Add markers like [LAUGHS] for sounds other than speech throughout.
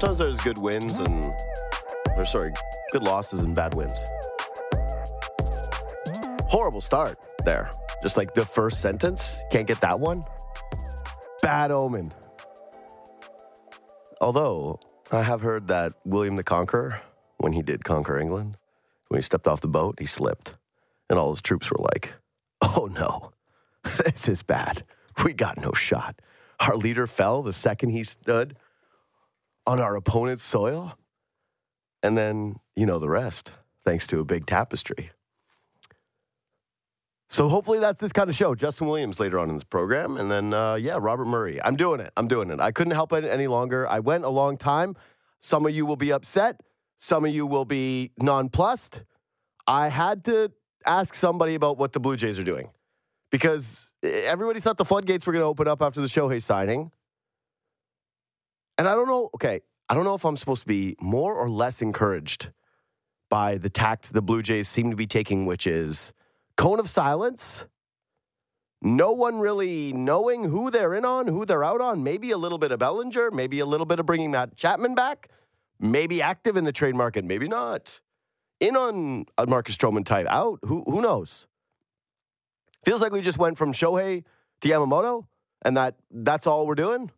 Sometimes there's good wins and, or sorry, good losses and bad wins. Horrible start there. Just like the first sentence. Can't get that one. Bad omen. Although I have heard that William the Conqueror, when he did conquer England, when he stepped off the boat, he slipped. And all his troops were like, oh no, [LAUGHS] this is bad. We got no shot. Our leader fell the second he stood on our opponent's soil. And then you know the rest, thanks to a big tapestry. So hopefully that's this kind of show. Justin Williams later on in this program, and then uh, yeah, Robert Murray. I'm doing it. I'm doing it. I couldn't help it any longer. I went a long time. Some of you will be upset. Some of you will be nonplussed. I had to ask somebody about what the Blue Jays are doing because everybody thought the floodgates were going to open up after the Shohei signing, and I don't know. Okay, I don't know if I'm supposed to be more or less encouraged by the tact the Blue Jays seem to be taking, which is cone of silence. No one really knowing who they're in on, who they're out on. Maybe a little bit of Bellinger, maybe a little bit of bringing Matt Chapman back, maybe active in the trade market, maybe not. In on a Marcus Stroman type, out. Who who knows? Feels like we just went from Shohei to Yamamoto, and that that's all we're doing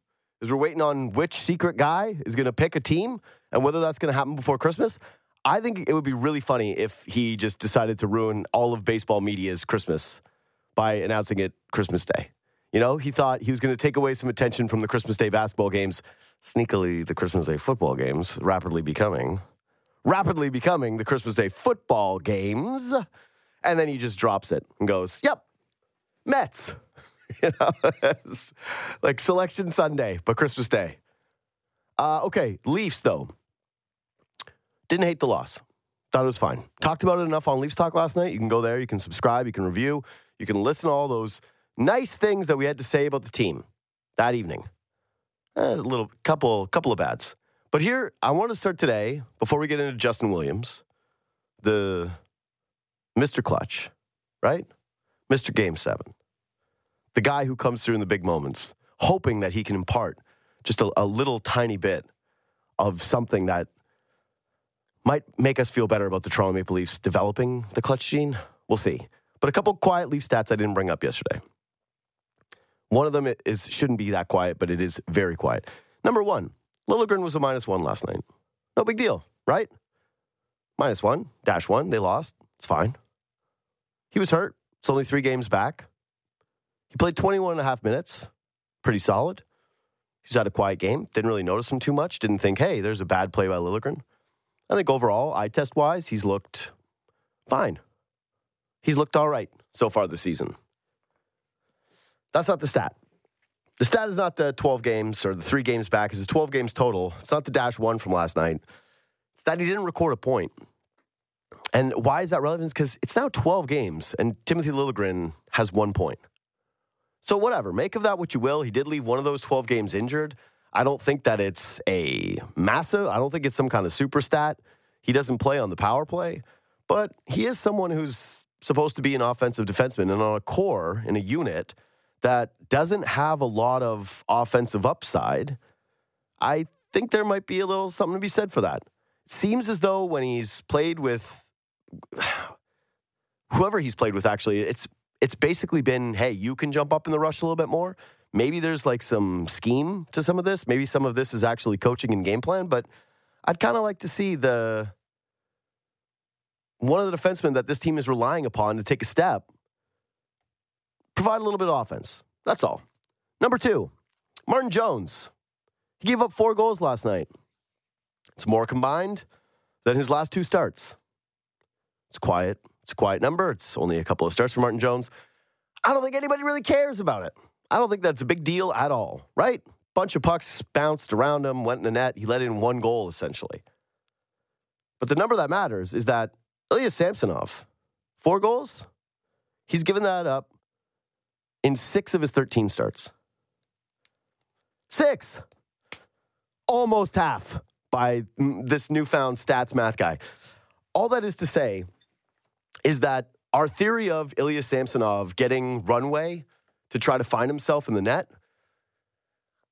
is we're waiting on which secret guy is going to pick a team and whether that's going to happen before Christmas. I think it would be really funny if he just decided to ruin all of baseball media's Christmas by announcing it Christmas Day. You know, he thought he was going to take away some attention from the Christmas Day basketball games, sneakily the Christmas Day football games, rapidly becoming, rapidly becoming the Christmas Day football games. And then he just drops it and goes, yep, Mets. [LAUGHS] you know, like Selection Sunday, but Christmas Day. Uh, okay, Leafs, though. Didn't hate the loss. Thought it was fine. Talked about it enough on Leafs Talk last night. You can go there, you can subscribe, you can review, you can listen to all those nice things that we had to say about the team that evening. Eh, a little couple couple of bads. But here, I want to start today, before we get into Justin Williams, the Mr. Clutch, right? Mr. Game 7. The guy who comes through in the big moments, hoping that he can impart just a, a little tiny bit of something that might make us feel better about the Toronto Maple Leafs developing the clutch gene. We'll see. But a couple quiet Leaf stats I didn't bring up yesterday. One of them is shouldn't be that quiet, but it is very quiet. Number one, Liljegren was a minus one last night. No big deal, right? Minus one, dash one, they lost. It's fine. He was hurt. It's only three games back. He played 21 and a half minutes. Pretty solid. He's had a quiet game. Didn't really notice him too much. Didn't think, hey, there's a bad play by Liljegren. I think overall, eye test wise, he's looked fine. He's looked all right so far this season. That's not the stat. The stat is not the 12 games or the three games back. It's the 12 games total. It's not the dash one from last night. It's that he didn't record a point. And why is that relevant? Because it's now 12 games, and Timothy Liljegren has one point. So, whatever, make of that what you will. He did leave one of those 12 games injured. I don't think that it's a massive, I don't think it's some kind of super stat. He doesn't play on the power play, but he is someone who's supposed to be an offensive defenseman and on a core in a unit that doesn't have a lot of offensive upside. I think there might be a little something to be said for that. It seems as though when he's played with [SIGHS] whoever he's played with, actually, it's it's basically been, hey, you can jump up in the rush a little bit more. Maybe there's like some scheme to some of this. Maybe some of this is actually coaching and game plan, but I'd kind of like to see the one of the defensemen that this team is relying upon to take a step provide a little bit of offense. That's all. Number two, Martin Jones. He gave up four goals last night. It's more combined than his last two starts. It's quiet. It's a quiet number. It's only a couple of starts for Martin Jones. I don't think anybody really cares about it. I don't think that's a big deal at all, right? Bunch of pucks bounced around him, went in the net. He let in one goal, essentially. But the number that matters is that Ilya Samsonov, four goals, he's given that up in six of his 13 starts. Six. Almost half by mm, this newfound stats math guy. All that is to say is that our theory of Ilya Samsonov getting runway to try to find himself in the net.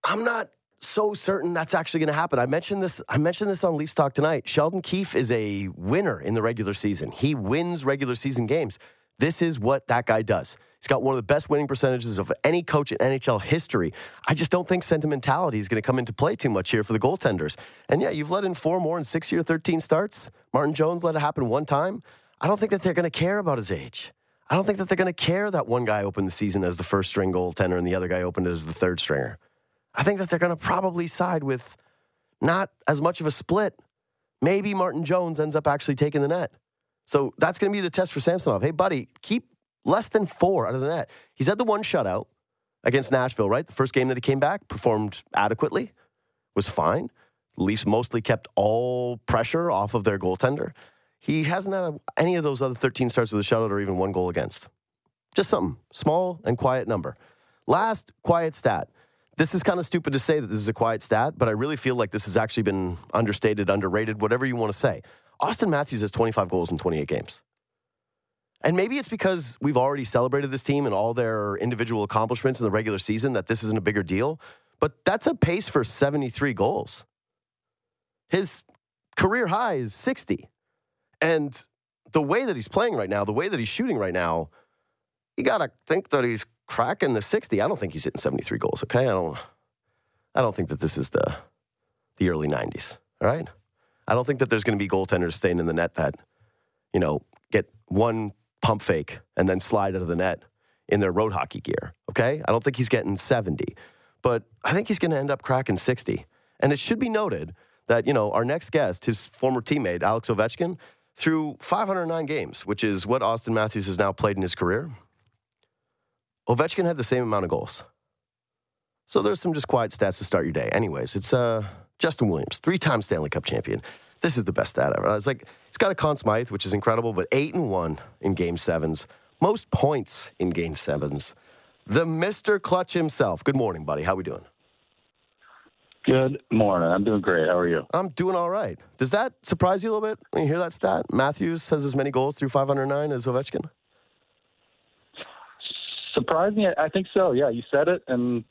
I'm not so certain that's actually going to happen. I mentioned this. I mentioned this on Leafs Talk tonight. Sheldon Keefe is a winner in the regular season. He wins regular season games. This is what that guy does. He's got one of the best winning percentages of any coach in NHL history. I just don't think sentimentality is going to come into play too much here for the goaltenders. And yeah, you've let in four more in six year, 13 starts. Martin Jones let it happen one time. I don't think that they're going to care about his age. I don't think that they're going to care that one guy opened the season as the first string goaltender and the other guy opened it as the third stringer. I think that they're going to probably side with not as much of a split. Maybe Martin Jones ends up actually taking the net. So that's going to be the test for Samsonov. Hey, buddy, keep less than four out of the net. He's had the one shutout against Nashville, right? The first game that he came back, performed adequately, was fine. Leafs mostly kept all pressure off of their goaltender. He hasn't had any of those other 13 starts with a shutout or even one goal against. Just something small and quiet number. Last quiet stat. This is kind of stupid to say that this is a quiet stat, but I really feel like this has actually been understated, underrated, whatever you want to say. Auston Matthews has 25 goals in 28 games. And maybe it's because we've already celebrated this team and all their individual accomplishments in the regular season that this isn't a bigger deal. But that's a pace for 73 goals. His career high is 60. And the way that he's playing right now, the way that he's shooting right now, you got to think that he's cracking the 60. I don't think he's hitting 73 goals, okay? I don't I don't think that this is the the early 90s, all right? I don't think that there's going to be goaltenders staying in the net that, you know, get one pump fake and then slide out of the net in their road hockey gear. Okay. I don't think he's getting 70, but I think he's going to end up cracking 60. And it should be noted that, you know, our next guest, his former teammate, Alex Ovechkin, through 509 games, which is what Auston Matthews has now played in his career, Ovechkin had the same amount of goals. So there's some just quiet stats to start your day. Anyways, it's uh, Justin Williams, three time Stanley Cup champion. This is the best stat ever. I was like, he's got a Conn Smythe, which is incredible, but eight and one in game sevens, most points in game sevens. The Mr. Clutch himself. Good morning, buddy. How we doing? Good morning. I'm doing great. How are you? I'm doing all right. Does that surprise you a little bit when you hear that stat? Matthews has as many goals through 509 as Ovechkin. Surprise me? I think so. Yeah, you said it, and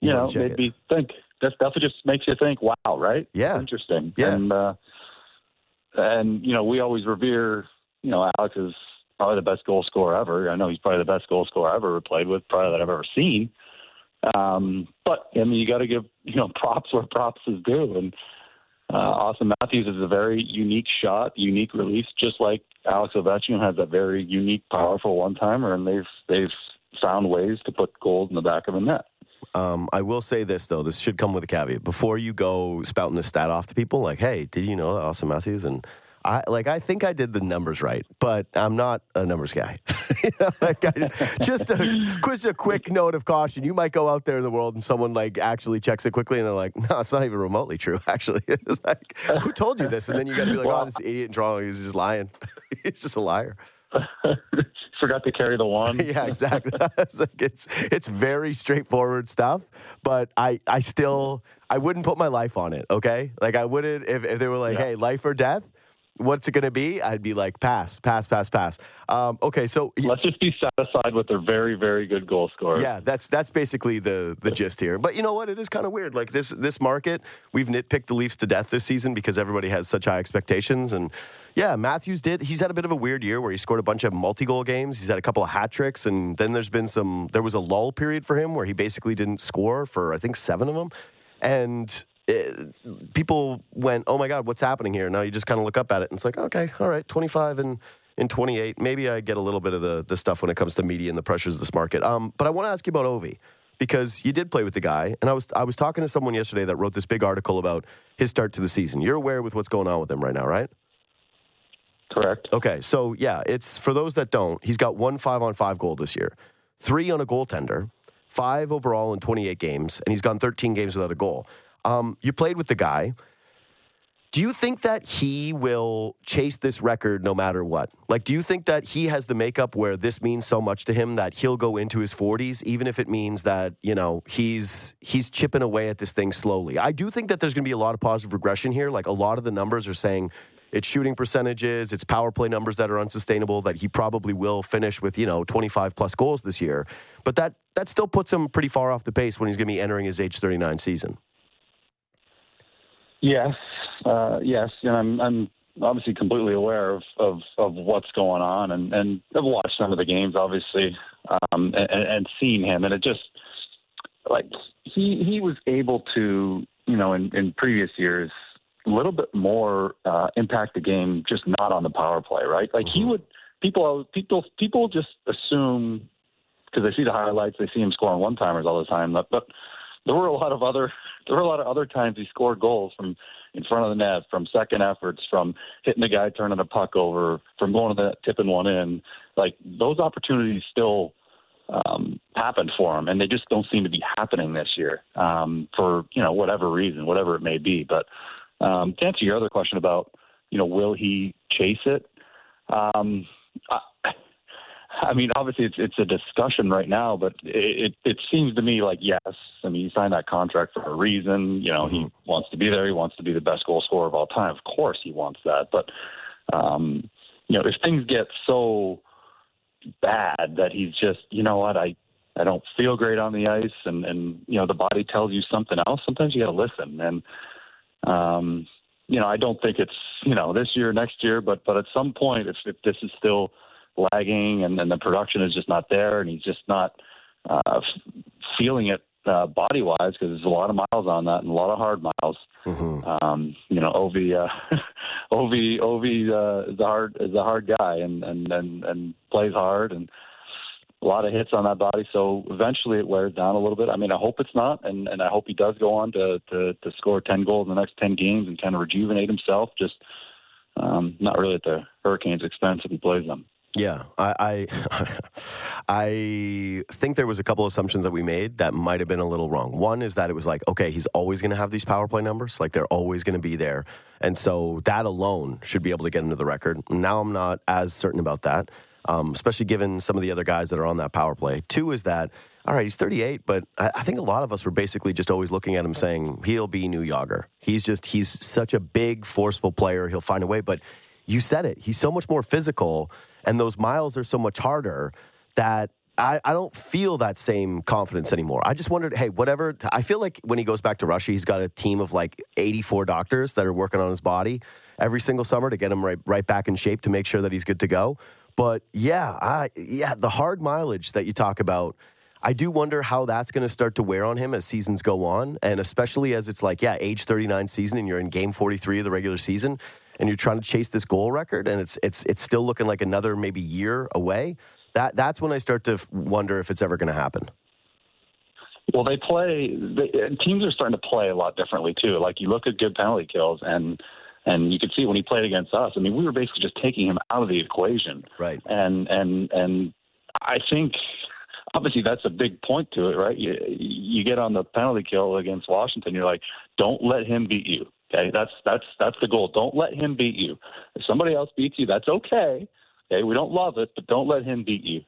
you, you know, made it. me think. That stuff just makes you think, wow, right? Yeah, interesting. Yeah, and uh, and you know, we always revere. You know, Alex is probably the best goal scorer ever. I know he's probably the best goal scorer I've ever played with, probably that I've ever seen. Um, but I mean, you got to give you know [LAUGHS] props where props is due, and uh, Auston Matthews is a very unique shot, unique release, just like Alex Ovechkin has a very unique, powerful one timer, and they've they've found ways to put gold in the back of the net. Um, I will say this though, this should come with a caveat. Before you go spouting this stat off to people, like, hey, did you know that Auston Matthews and I like I think I did the numbers right, but I'm not a numbers guy. [LAUGHS] like I, just a [LAUGHS] just a quick note of caution: you might go out there in the world and someone like actually checks it quickly, and they're like, "No, it's not even remotely true." [LAUGHS] Actually, it's like, "Who told you this?" And then you got to be like, oh, well, "Oh, this idiot in Toronto, he's just lying. he's just a liar." Forgot to carry the one. yeah, exactly. it's, like it's it's very straightforward stuff, but I I still I wouldn't put my life on it. Okay, like I wouldn't if if they were like, yeah. hey, life or death what's it going to be? I'd be like, pass, pass, pass, pass. Um, okay, so let's just be satisfied with a very, very good goal scorer. Yeah, that's that's basically the the gist here. But you know what? It is kind of weird. Like this this market, we've nitpicked the Leafs to death this season because everybody has such high expectations. And yeah, Matthews did. He's had a bit of a weird year where he scored a bunch of multi goal games. He's had a couple of hat tricks, and then there's been some. There was a lull period for him where he basically didn't score for I think seven of them, and it, people went, "Oh my God, what's happening here?" Now you just kind of look up at it, and it's like, okay, all right, 25 and in 28. Maybe I get a little bit of the the stuff when it comes to media and the pressures of this market. Um, but I want to ask you about Ovi because you did play with the guy, and I was I was talking to someone yesterday that wrote this big article about his start to the season. You're aware with what's going on with him right now, right? Correct. Okay, so yeah, it's for those that don't. He's got one five on five goal this year, three on a goaltender, five overall in 28 games, and he's gone 13 games without a goal. Um, you played with the guy. Do you think that he will chase this record no matter what? Like, do you think that he has the makeup where this means so much to him that he'll go into his 40s, even if it means that you know he's he's chipping away at this thing slowly? I do think that there's going to be a lot of positive regression here. Like, a lot of the numbers are saying it's shooting percentages, it's power play numbers that are unsustainable. That he probably will finish with you know 25 plus goals this year, but that that still puts him pretty far off the pace when he's going to be entering his age 39 season. Yes, uh, yes, and I'm I'm obviously completely aware of, of, of what's going on, and and I've watched some of the games, obviously, um, and, and seen him, and it just like he he was able to you know in, in previous years a little bit more uh, impact the game, just not on the power play, right? Like mm-hmm. he would people people people just assume because they see the highlights, they see him scoring one timers all the time, but, but there were a lot of other there were a lot of other times he scored goals from in front of the net, from second efforts, from hitting the guy turning a puck over, from going to the tipping one in. Like those opportunities still um, happened for him, and they just don't seem to be happening this year um, for you know whatever reason, whatever it may be. But um, to answer your other question about you know will he chase it? Um, I, I mean, obviously it's it's a discussion right now, but it it seems to me like yes. I mean, he signed that contract for a reason. You know, mm-hmm. he wants to be there. He wants to be the best goal scorer of all time. Of course, he wants that. But um, you know, if things get so bad that he's just, you know what, I I don't feel great on the ice, and and you know the body tells you something else. Sometimes you got to listen, and um, you know I don't think it's you know this year, next year, but but at some point, if if this is still lagging and, and the production is just not there, and he's just not uh, feeling it uh, body wise because there's a lot of miles on that and a lot of hard miles. Mm-hmm. Um, you know, Ovi, uh, [LAUGHS] Ovi, Ovi uh, is a hard is a hard guy and and and and plays hard and a lot of hits on that body. So eventually it wears down a little bit. I mean, I hope it's not, and and I hope he does go on to to, to score ten goals in the next ten games and kind of rejuvenate himself. Just um, not really at the Hurricanes' expense if he plays them. Yeah, I, I, [LAUGHS] I think there was a couple assumptions that we made that might have been a little wrong. One is that it was like, okay, he's always going to have these power play numbers, like they're always going to be there, and so that alone should be able to get into the record. Now I'm not as certain about that, um, especially given some of the other guys that are on that power play. Two is that. All right, he's 38, but I, think a lot of us were basically just always looking at him saying he'll be new Jagr. He's just he's such a big, forceful player. He'll find a way. But you said it. He's so much more physical and those miles are so much harder that I, I, don't feel that same confidence anymore. I just wondered, hey, whatever. I feel like when he goes back to Russia, he's got a team of like 84 doctors that are working on his body every single summer to get him right, right back in shape to make sure that he's good to go. But yeah, I, yeah, the hard mileage that you talk about, I do wonder how that's going to start to wear on him as seasons go on, and especially as it's like, yeah, age 39 season, and you're in game 43 of the regular season and you're trying to chase this goal record and it's it's it's still looking like another maybe year away, that that's when I start to wonder if it's ever going to happen. Well, they play. They, teams are starting to play a lot differently too. Like you look at good penalty kills, and and you could see when he played against us. I mean, we were basically just taking him out of the equation. Right. And and and I think obviously that's a big point to it, right? You you get on the penalty kill against Washington, you're like, don't let him beat you. Okay, that's that's that's the goal. Don't let him beat you. If somebody else beats you, that's okay. Okay, we don't love it, but don't let him beat you.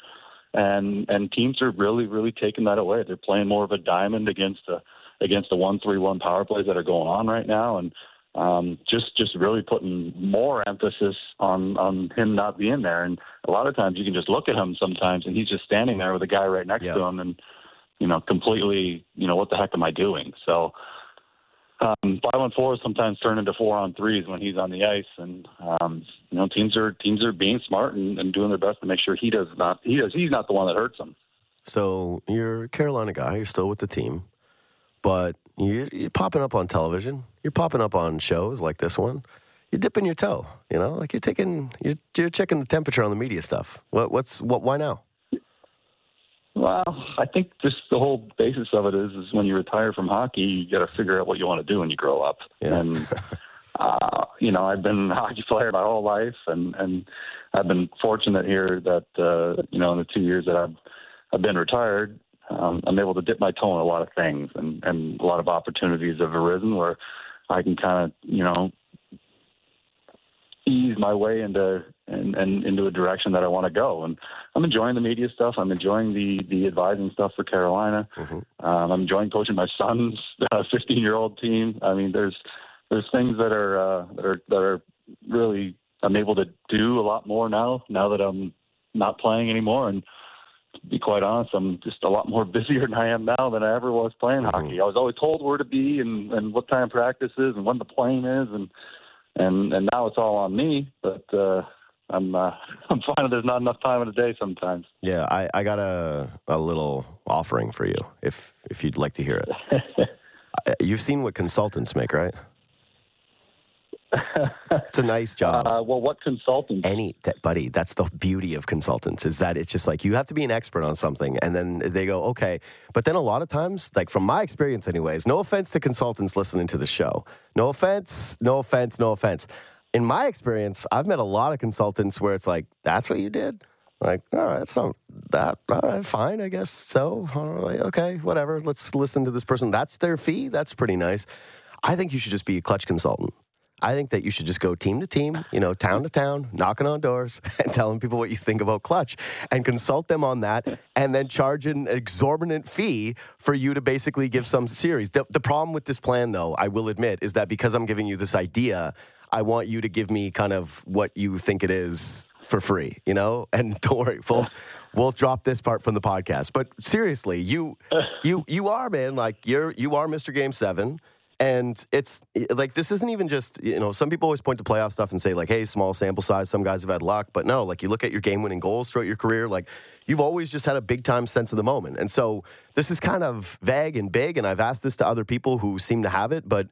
And and teams are really really taking that away. They're playing more of a diamond against the against the one three one power plays that are going on right now, and um, just just really putting more emphasis on on him not being there. And a lot of times you can just look at him sometimes, and he's just standing there with a guy right next to him, and you know completely you know what the heck am I doing? So um, five on fours sometimes turn into four on threes when he's on the ice, and um, you know teams are teams are being smart and, and doing their best to make sure he does not he does he's not the one that hurts them. So you're a Carolina guy. You're still with the team, but you're, you're popping up on television. You're popping up on shows like this one. You're dipping your toe. You know, like you're taking you're, you're checking the temperature on the media stuff. What what's what? Why now? Well, I think just the whole basis of it is is when you retire from hockey, you got to figure out what you want to do when you grow up. Yeah. And [LAUGHS] uh, you know, I've been a hockey player my whole life, and and I've been fortunate here that uh, you know in the two years that I've I've been retired, um, I'm able to dip my toe in a lot of things, and and a lot of opportunities have arisen where I can kind of you know ease my way into and, and into a direction that I want to go. And I'm enjoying the media stuff. I'm enjoying the the advising stuff for Carolina. Mm-hmm. Um, I'm enjoying coaching my son's 15 year old team. I mean, there's there's things that are uh, that are that are really I'm able to do a lot more now. Now that I'm not playing anymore, and to be quite honest, I'm just a lot more [LAUGHS] busier than I am now than I ever was playing mm-hmm. hockey. I was always told where to be and and what time practice is and when the plane is and and and now it's all on me. But uh, I'm uh, [LAUGHS] I'm finding there's not enough time in a day sometimes. Yeah, I, I got a a little offering for you if if you'd like to hear it. [LAUGHS] You've seen what consultants make, right? it's a nice [LAUGHS] job. Uh, well, what consultants? Any, that, buddy. That's the beauty of consultants is that it's just like you have to be an expert on something, and then they go, okay. But then a lot of times, like from my experience, anyways. No offense to consultants listening to the show. No offense. No offense. No offense. In my experience, I've met a lot of consultants where it's like, that's what you did. Like, all right, it's not that. All right, fine, I guess. So, okay, whatever. Let's listen to this person. That's their fee. That's pretty nice. I think you should just be a clutch consultant. I think that you should just go team to team, ah. you know, town to town, knocking on doors [LAUGHS] and telling people what you think about Clutch and consult them on that [LAUGHS] and then charge an exorbitant fee for you to basically give some series. The, the problem with this plan, though, I will admit, is that because I'm giving you this idea, I want you to give me kind of what you think it is for free, you know? [LAUGHS] And don't worry, we'll, we'll drop this part from the podcast. But seriously, you [LAUGHS] you you are, man, like you're you are Mr. Game 7 and it's like this isn't even just you know some people always point to playoff stuff and say like hey small sample size some guys have had luck but no like you look at your game winning goals throughout your career like you've always just had a big time sense of the moment and so this is kind of vague and big and I've asked this to other people who seem to have it but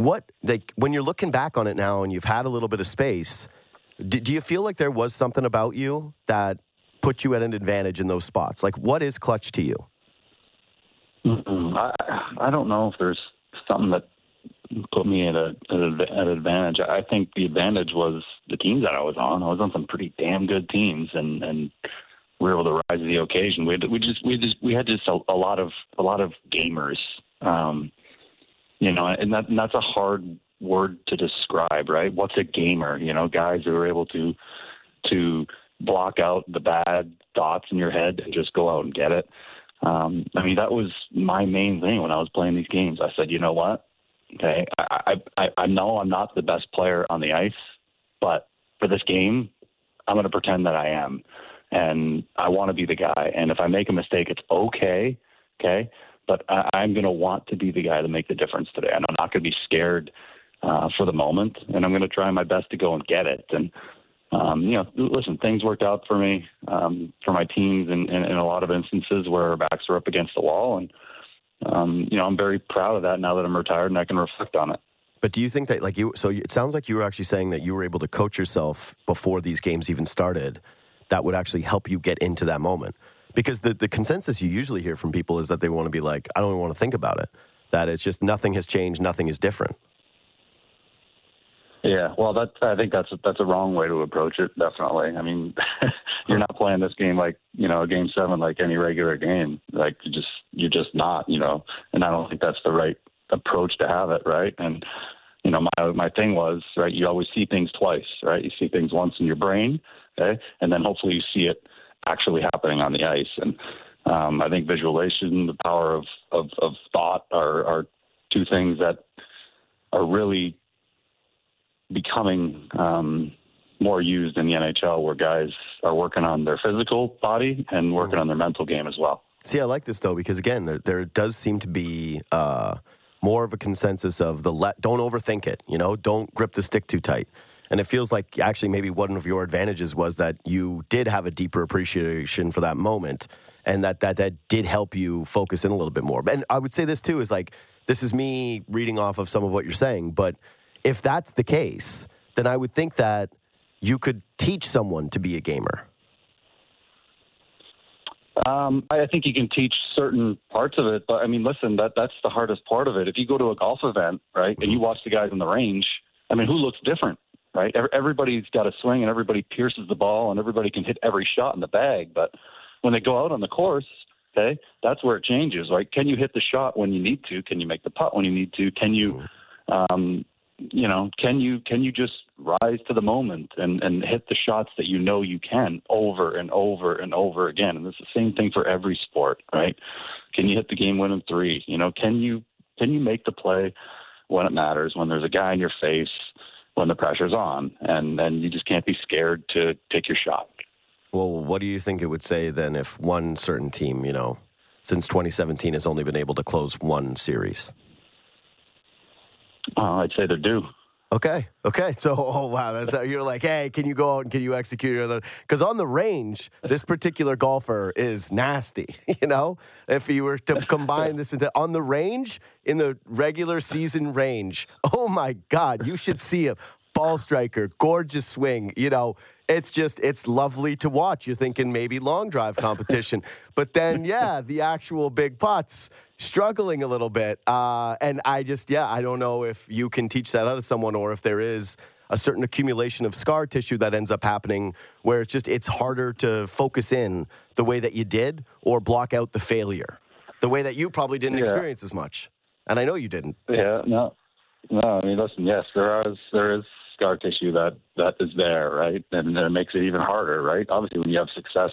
what like when you're looking back on it now and you've had a little bit of space do, do you feel like there was something about you that put you at an advantage in those spots like what is clutch to you I, I don't know if there's something that put me at, a, at an advantage. I think the advantage was the teams that I was on. I was on some pretty damn good teams, and and we were able to rise to the occasion. We had, we just we just we had just a, a lot of a lot of gamers, um, you know, and that and that's a hard word to describe, right? What's a gamer? You know, guys who are able to to block out the bad thoughts in your head and just go out and get it. Um, I mean, that was my main thing when I was playing these games. I said, you know what? Okay, I, I, I know I'm not the best player on the ice, but for this game, I'm going to pretend that I am, and I want to be the guy. And if I make a mistake, it's okay. Okay, but I, I'm going to want to be the guy to make the difference today, and I'm not going to be scared uh, for the moment, and I'm going to try my best to go and get it. And um, you know, listen, things worked out for me, um, for my teams in, in, in, a lot of instances where our backs were up against the wall. And, um, you know, I'm very proud of that now that I'm retired and I can reflect on it. But do you think that, like you, so it sounds like you were actually saying that you were able to coach yourself before these games even started, that would actually help you get into that moment? Because the, the consensus you usually hear from people is that they want to be like, I don't even want to think about it. That it's just nothing has changed, nothing is different. Yeah, well, that I think that's that's a wrong way to approach it. Definitely. I mean, [LAUGHS] you're not playing this game like you know a game seven like any regular game. Like you just you're just not. You know, and I don't think that's the right approach to have it. Right. And you know, my my thing was right. You always see things twice. Right. You see things once in your brain. Okay, and then hopefully you see it actually happening on the ice. And um, I think visualization, the power of of, of thought, are are two things that are really becoming um, more used in the NHL, where guys are working on their physical body and working on their mental game as well. See, I like this though because again, there, there does seem to be uh, more of a consensus of the let don't overthink it. You know, don't grip the stick too tight. And it feels like actually maybe one of your advantages was that you did have a deeper appreciation for that moment, and that that that did help you focus in a little bit more. And I would say this too is like this is me reading off of some of what you're saying, but if that's the case, then I would think that you could teach someone to be a gamer. Um, I think you can teach certain parts of it, but I mean, listen, that that's the hardest part of it. If you go to a golf event, right, and you mm-hmm. watch the guys on the range, I mean, who looks different, right? Everybody's got a swing, and everybody pierces the ball, and everybody can hit every shot in the bag. But when they go out on the course, okay, that's where it changes. Right? Can you hit the shot when you need to? Can you make the putt when you need to? Can you um, you know, can you can you just rise to the moment and and hit the shots that you know you can over and over and over again? And it's the same thing for every sport, right? Can you hit the game winning three? You know, can you can you make the play when it matters? When there's a guy in your face, when the pressure's on, and then you just can't be scared to take your shot. Well, what do you think it would say then if one certain team, you know, since 2017 has only been able to close one series? Uh, I'd say they're due. Okay. Okay. So, [LAUGHS] oh wow, that's uh, you're like, hey, can you go out and can you execute Because on the range, this particular golfer is nasty. [LAUGHS] You know, if you were to combine this into on the range in the regular season range, oh my God, you should see him ball striker, gorgeous swing. You know, it's just it's lovely to watch. You're thinking maybe long drive competition, [LAUGHS] but then yeah, the actual big putts struggling a little bit. Uh, and I just yeah, I don't know if you can teach that out of someone or if there is a certain accumulation of scar tissue that ends up happening where it's just it's harder to focus in the way that you did or block out the failure the way that you probably didn't yeah. experience as much and i know you didn't yeah no no i mean listen yes there is there is scar tissue that that is there, right? And it makes it even harder, right? Obviously, when you have success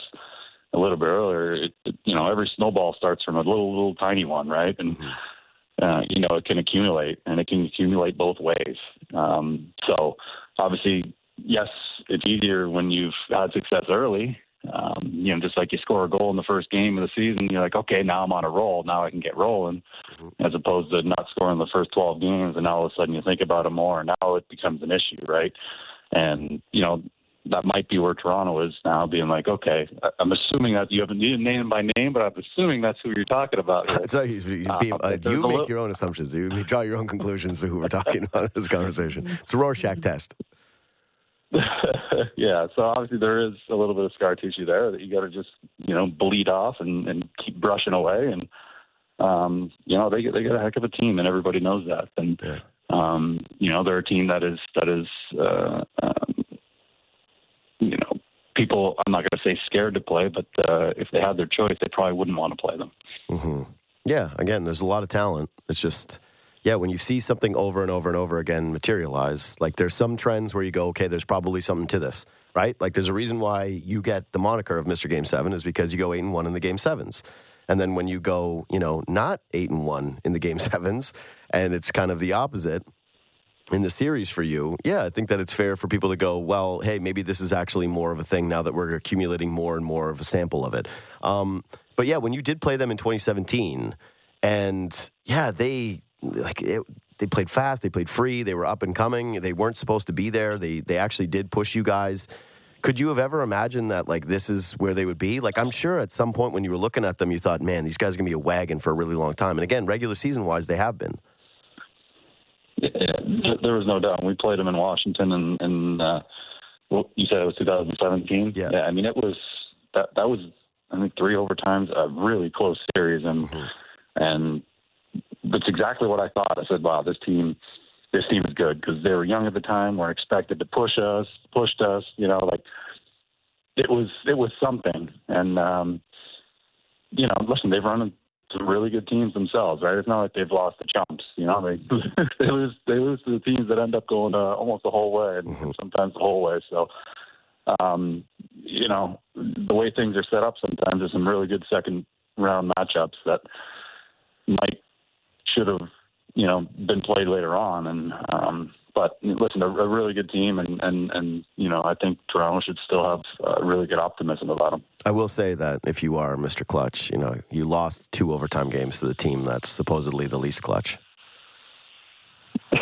a little bit earlier, it, it, you know, every snowball starts from a little little tiny one, right? And mm-hmm. uh, you know, it can accumulate, and it can accumulate both ways. Um, so, obviously, yes, it's easier when you've had success early, um, you know, just like you score a goal in the first game of the season, you're like, okay, now I'm on a roll. Now I can get rolling, mm-hmm. as opposed to not scoring the first 12 games, and now all of a sudden you think about it more, and now it becomes an issue, right? And you know, that might be where Toronto is now, being like, okay, I'm assuming that you haven't named name by name, but I'm assuming that's who you're talking about. Here. so you, you, uh, uh, you make little... your own assumptions. You draw your own conclusions to who we're talking [LAUGHS] about in this conversation. It's a Rorschach test. [LAUGHS] yeah, so obviously there is a little bit of scar tissue there that you got to just you know bleed off and, and keep brushing away, and um, you know they get they got a heck of a team, and everybody knows that, and yeah. um, you know they're a team that is that is uh, um, you know people I'm not going to say scared to play, but uh, if they had their choice, they probably wouldn't want to play them. Mm-hmm. Yeah, again, there's a lot of talent. It's just yeah, when you see something over and over and over again materialize, like there's some trends where you go, okay, there's probably something to this, right? Like there's a reason why you get the moniker of Mr. Game Seven is because you go eight and one in the Game Sevens. And then when you go, you know, not eight and one in the Game [LAUGHS] Sevens, and it's kind of the opposite in the series for you, yeah, I think that it's fair for people to go, well, hey, maybe this is actually more of a thing now that we're accumulating more and more of a sample of it. Um, but yeah, when you did play them in 2017, and yeah, they like it, they played fast, they played free, they were up and coming. They weren't supposed to be there. They they actually did push you guys. Could you have ever imagined that like this is where they would be? Like I'm sure at some point when you were looking at them, you thought, man, these guys are gonna be a wagon for a really long time. And again, regular season wise, they have been. Yeah, there was no doubt. We played them in Washington, and, and uh, well, you said it was 2017. Yeah. yeah, I mean it was that that was I think three overtimes, a really close series, and mm-hmm. and that's exactly what I thought. I said, "Wow, this team, this team is good because they were young at the time, were expected to push us, pushed us. You know, like it was it was something." And um, you know, listen, they've run some really good teams themselves, right? It's not like they've lost the chumps. You know, they [LAUGHS] they lose they lose to the teams that end up going uh, almost the whole way, and mm-hmm. sometimes the whole way. So. Um, you know, the way things are set up sometimes there's some really good second round matchups that might should have, you know, been played later on. And um, but listen, a, a really good team, and and and you know, I think Toronto should still have uh, really good optimism about them. I will say that if you are Mr. Clutch, you know, you lost two overtime games to the team that's supposedly the least clutch. [LAUGHS]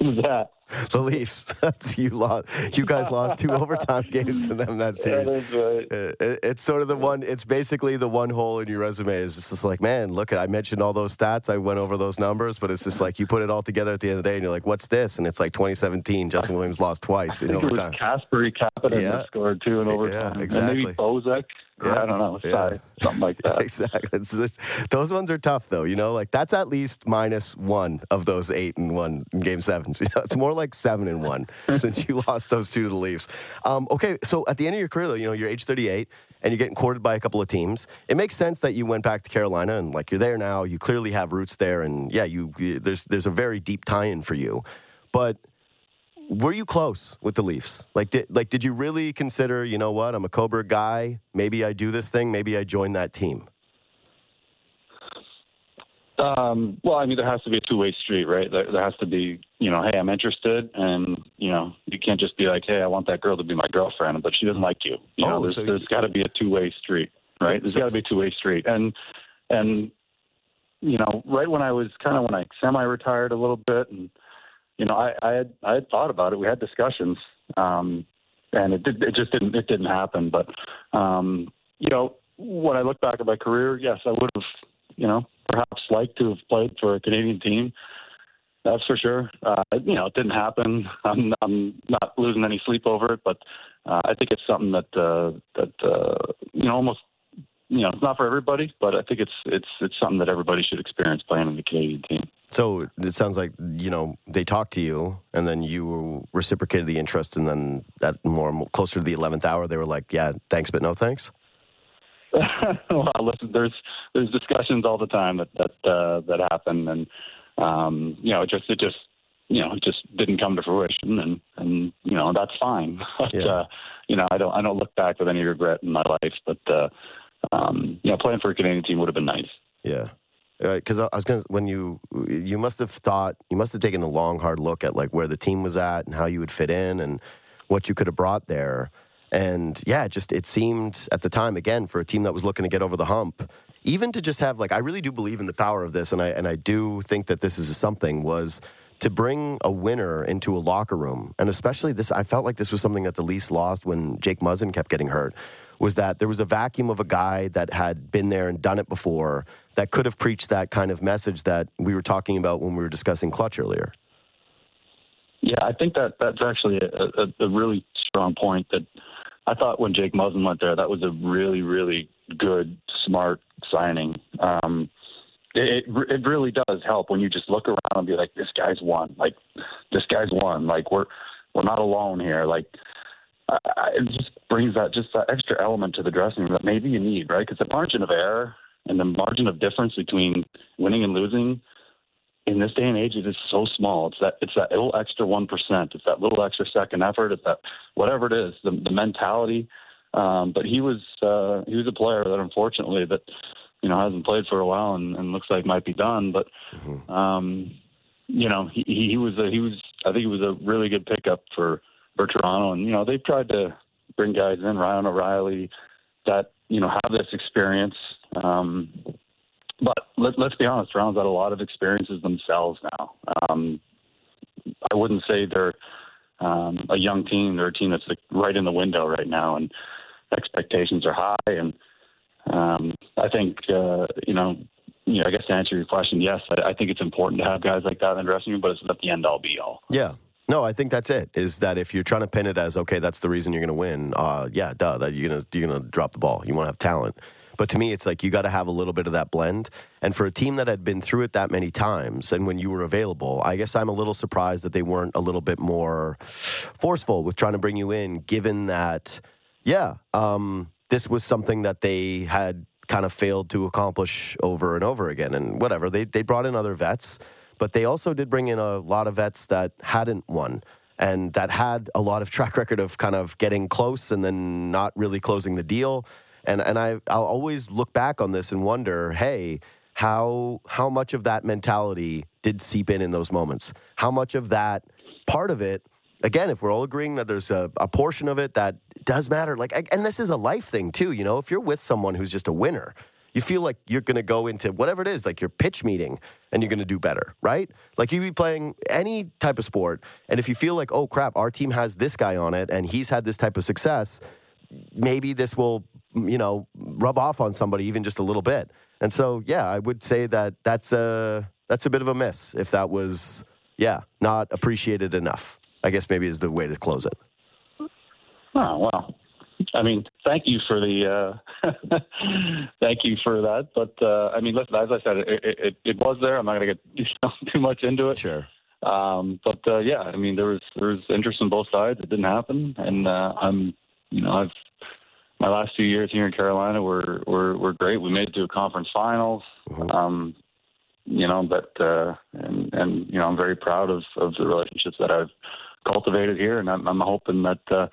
That? [LAUGHS] the Leafs. [LAUGHS] That's you lost. You guys lost two overtime [LAUGHS] games to them that series. right. Uh, it, it's sort of the one. It's basically the one hole in your resume. Is it's just like, man, look, I mentioned all those stats. I went over those numbers, but it's just like you put it all together at the end of the day, and you're like, what's this? And it's like 2017. Justin Williams lost twice in overtime. Kasperi Kapanen yeah. scored two in overtime. Yeah, exactly. And maybe Bozak. Yeah, I don't know. Yeah. Something like that. exactly. Just, those ones are tough, though. You know, like that's at least minus one of those eight and one in game sevens. You know, it's more like seven and one [LAUGHS] since you lost those two to the Leafs. Um, okay, so at the end of your career, though, you know, you're age 38 and you're getting courted by a couple of teams. It makes sense that you went back to Carolina and like you're there now. You clearly have roots there, and yeah, you, you there's there's a very deep tie-in for you, but were you close with the Leafs? Like, did like did you really consider? You know what? I'm a Cobourg guy. Maybe I do this thing. Maybe I join that team. Um, well, I mean, there has to be a two-way street, right? There, there has to be, you know, hey, I'm interested, and you know, you can't just be like, hey, I want that girl to be my girlfriend, but she doesn't like you. You know, Oh, there's, so there's got to be a two-way street, right? So- there's so- got to be a two-way street, and and you know, right when I was kind of when I semi-retired a little bit, and you know, I, I had I had thought about it. We had discussions, um, and it did it just didn't it didn't happen. But um, you know, when I look back at my career, yes, I would have, you know, perhaps liked to have played for a Canadian team. That's for sure. Uh, you know, it didn't happen. [LAUGHS] I'm I'm not losing any sleep over it, but uh, I think it's something that uh, that uh, you know almost you know it's not for everybody, but I think it's it's it's something that everybody should experience playing in the Canadian team. So it sounds like you know they talked to you, and then you reciprocated the interest, and then that more closer to the eleventh hour, they were like, "Yeah, thanks, but no thanks." [LAUGHS] well, listen, there's there's discussions all the time that that uh, that happen, and um, you know, it just it just you know it just didn't come to fruition, and and you know that's fine. [LAUGHS] but, Yeah. uh, you know, I don't I don't look back with any regret in my life, but uh, um, you know, playing for a Canadian team would have been nice. Yeah, because I I was gonna when you you must have thought you must have taken a long hard look at like where the team was at and how you would fit in and what you could have brought there. And yeah, just it seemed at the time again for a team that was looking to get over the hump, even to just have like I really do believe in the power of this, and I and I do think that this is something was to bring a winner into a locker room, and especially this, I felt like this was something that the Leafs lost when Jake Muzzin kept getting hurt. Was that there was a vacuum of a guy that had been there and done it before that could have preached that kind of message that we were talking about when we were discussing clutch earlier. Yeah, I think that that's actually a, a, a really strong point. That I thought when Jake Muzzin went there, that was a really, really good, smart signing. Um, it it really does help when you just look around and be like, this guy's won. Like this guy's won. Like we're we're not alone here. Like I, it just brings that just that extra element to the dressing room that maybe you need, right? Because the margin of error and the margin of difference between winning and losing in this day and age, it is so small. It's that it's that little extra one percent. It's that little extra second effort. It's that whatever it is, the, the mentality. Um, but he was uh, he was a player that unfortunately that you know hasn't played for a while and, and looks like might be done. But um, you know he, he was a, he was I think he was a really good pickup for for Toronto. And you know they've tried to bring guys in Ryan O'Reilly that you know have this experience. Um, but let, let's be honest, Toronto's got a lot of experiences themselves now. Um, I wouldn't say they're um, a young team. They're a team that's like right in the window right now, and expectations are high. And um, I think uh, you know, you know, I guess to answer your question, yes, I, I think it's important to have guys like that in the dressing room, but it's not the end all be all. Yeah. No, I think that's it. Is that if you're trying to pin it as okay, that's the reason you're going to win? Uh, yeah, duh. That you're gonna you're gonna drop the ball. You want to have talent. But to me, it's like you got to have a little bit of that blend. And for a team that had been through it that many times, and when you were available, I guess I'm a little surprised that they weren't a little bit more forceful with trying to bring you in, given that, yeah, um, this was something that they had kind of failed to accomplish over and over again. And whatever, they, they brought in other vets, but they also did bring in a lot of vets that hadn't won and that had a lot of track record of kind of getting close and then not really closing the deal. And and I I'll always look back on this and wonder, hey, how how much of that mentality did seep in in those moments? How much of that part of it? Again, if we're all agreeing that there's a, a portion of it that does matter, like, and this is a life thing too. You know, if you're with someone who's just a winner, you feel like you're going to go into whatever it is, like your pitch meeting, and you're going to do better, right? Like you be playing any type of sport, and if you feel like, oh crap, our team has this guy on it, and he's had this type of success, maybe this will, you know, rub off on somebody even just a little bit. And so, yeah, I would say that that's a that's a bit of a miss if that was, yeah, not appreciated enough. I guess maybe is the way to close it. Oh well, I mean, thank you for the uh, [LAUGHS] thank you for that. But uh, I mean, listen, as I said, it, it, it was there. I'm not going to get [LAUGHS] you know, too much into it. Sure. Um, but uh, yeah, I mean, there was there was interest on both sides. It didn't happen, and uh, I'm, you know, I've my last few years here in Carolina were were were great. We made it to a conference finals. Mhm. Um, you know, but uh, and and you know, I'm very proud of of the relationships that I've cultivated here, and I'm, I'm hoping that uh,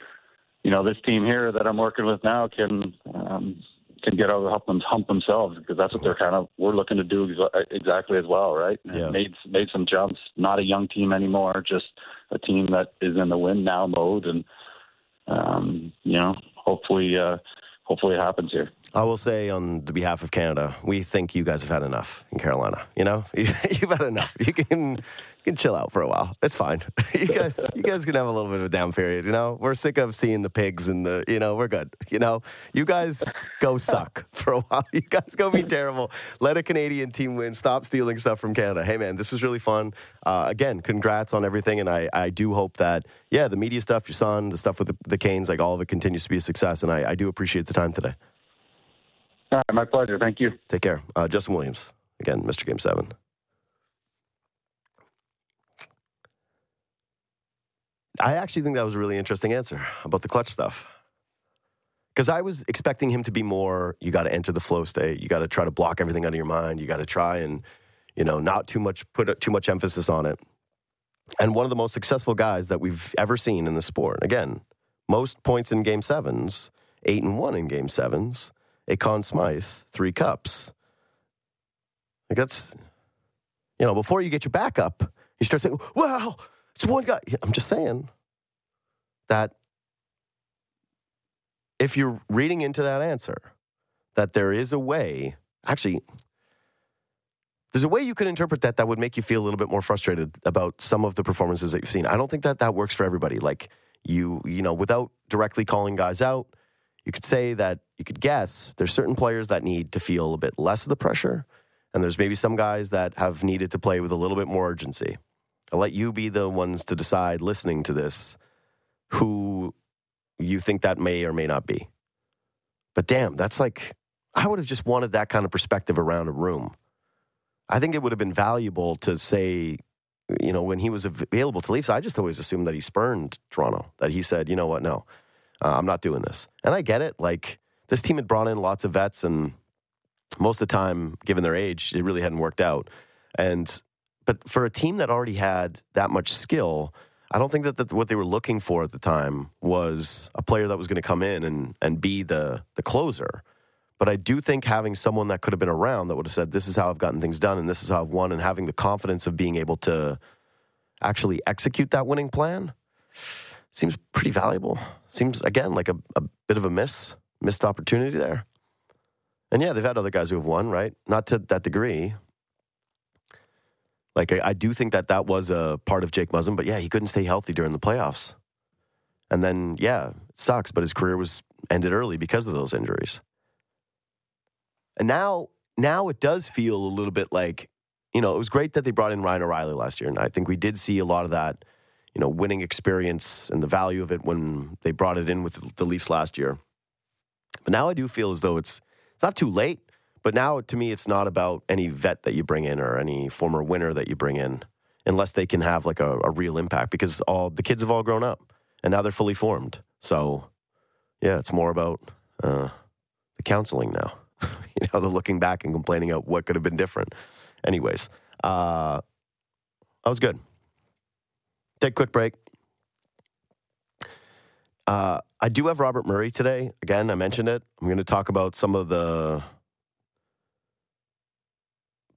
you know this team here that I'm working with now can um, can get over help them, hump themselves because that's what they're kind of we're looking to do exa- exactly as well, right? Yeah. Made made some jumps. Not a young team anymore, just a team that is in the win now mode, and um, you know, hopefully, uh, hopefully it happens here. I will say on the behalf of Canada, we think you guys have had enough in Carolina. You know, [LAUGHS] you've had enough. You can you can chill out for a while. It's fine. [LAUGHS] You guys you guys can have a little bit of a down period. You know, we're sick of seeing the pigs and the. You know, we're good. You know, you guys go [LAUGHS] suck for a while. You guys go be terrible. Let a Canadian team win. Stop stealing stuff from Canada. Hey man, this was really fun. Uh, again, congrats on everything, and I I do hope that yeah, the media stuff, your son, the stuff with the, the Canes, like all of it continues to be a success, and I, I do appreciate the time today. All right, my pleasure. Thank you. Take care. Uh, Justin Williams, again, Mr. Game 7. I actually think that was a really interesting answer about the clutch stuff. Because I was expecting him to be more, you got to enter the flow state. You got to try to block everything out of your mind. You got to try and, you know, not too much, put too much emphasis on it. And one of the most successful guys that we've ever seen in the sport. Again, most points in game sevens, eight and one in game sevens a Conn Smythe, three cups. Like that's, you know, before you get your back up, you start saying, well, it's one guy. I'm just saying that if you're reading into that answer, that there is a way, actually, there's a way you could interpret that that would make you feel a little bit more frustrated about some of the performances that you've seen. I don't think that that works for everybody. Like you, you know, without directly calling guys out, you could say that you could guess there's certain players that need to feel a bit less of the pressure, and there's maybe some guys that have needed to play with a little bit more urgency. I'll let you be the ones to decide listening to this who you think that may or may not be. But damn, that's like, I would have just wanted that kind of perspective around a room. I think it would have been valuable to say, you know, when he was available to leave. So I just always assumed that he spurned Toronto, that he said, you know what, no, uh, I'm not doing this. And I get it. Like, this team had brought in lots of vets, and most of the time, given their age, it really hadn't worked out. And but for a team that already had that much skill, I don't think that the, what they were looking for at the time was a player that was going to come in and and be the the closer. But I do think having someone that could have been around that would have said, "This is how I've gotten things done, and this is how I've won," and having the confidence of being able to actually execute that winning plan seems pretty valuable. Seems again like a, a bit of a miss missed opportunity there. And yeah, they've had other guys who have won, right? Not to that degree. Like, I, I do think that that was a part of Jake Muzzin, but yeah, he couldn't stay healthy during the playoffs. And then, yeah, it sucks, but his career was ended early because of those injuries. And now, now it does feel a little bit like, you know, it was great that they brought in Ryan O'Reilly last year. And I think we did see a lot of that, you know, winning experience and the value of it when they brought it in with the Leafs last year. But now I do feel as though it's it's not too late. But now to me, it's not about any vet that you bring in or any former winner that you bring in, unless they can have like a, a real impact. Because all the kids have all grown up and now they're fully formed. So yeah, it's more about uh, the counseling now. [LAUGHS] you know, the looking back and complaining about what could have been different. Anyways, uh, that was good. Take a quick break. Uh, I do have Robert Murray today. Again, I mentioned it. I'm going to talk about some of the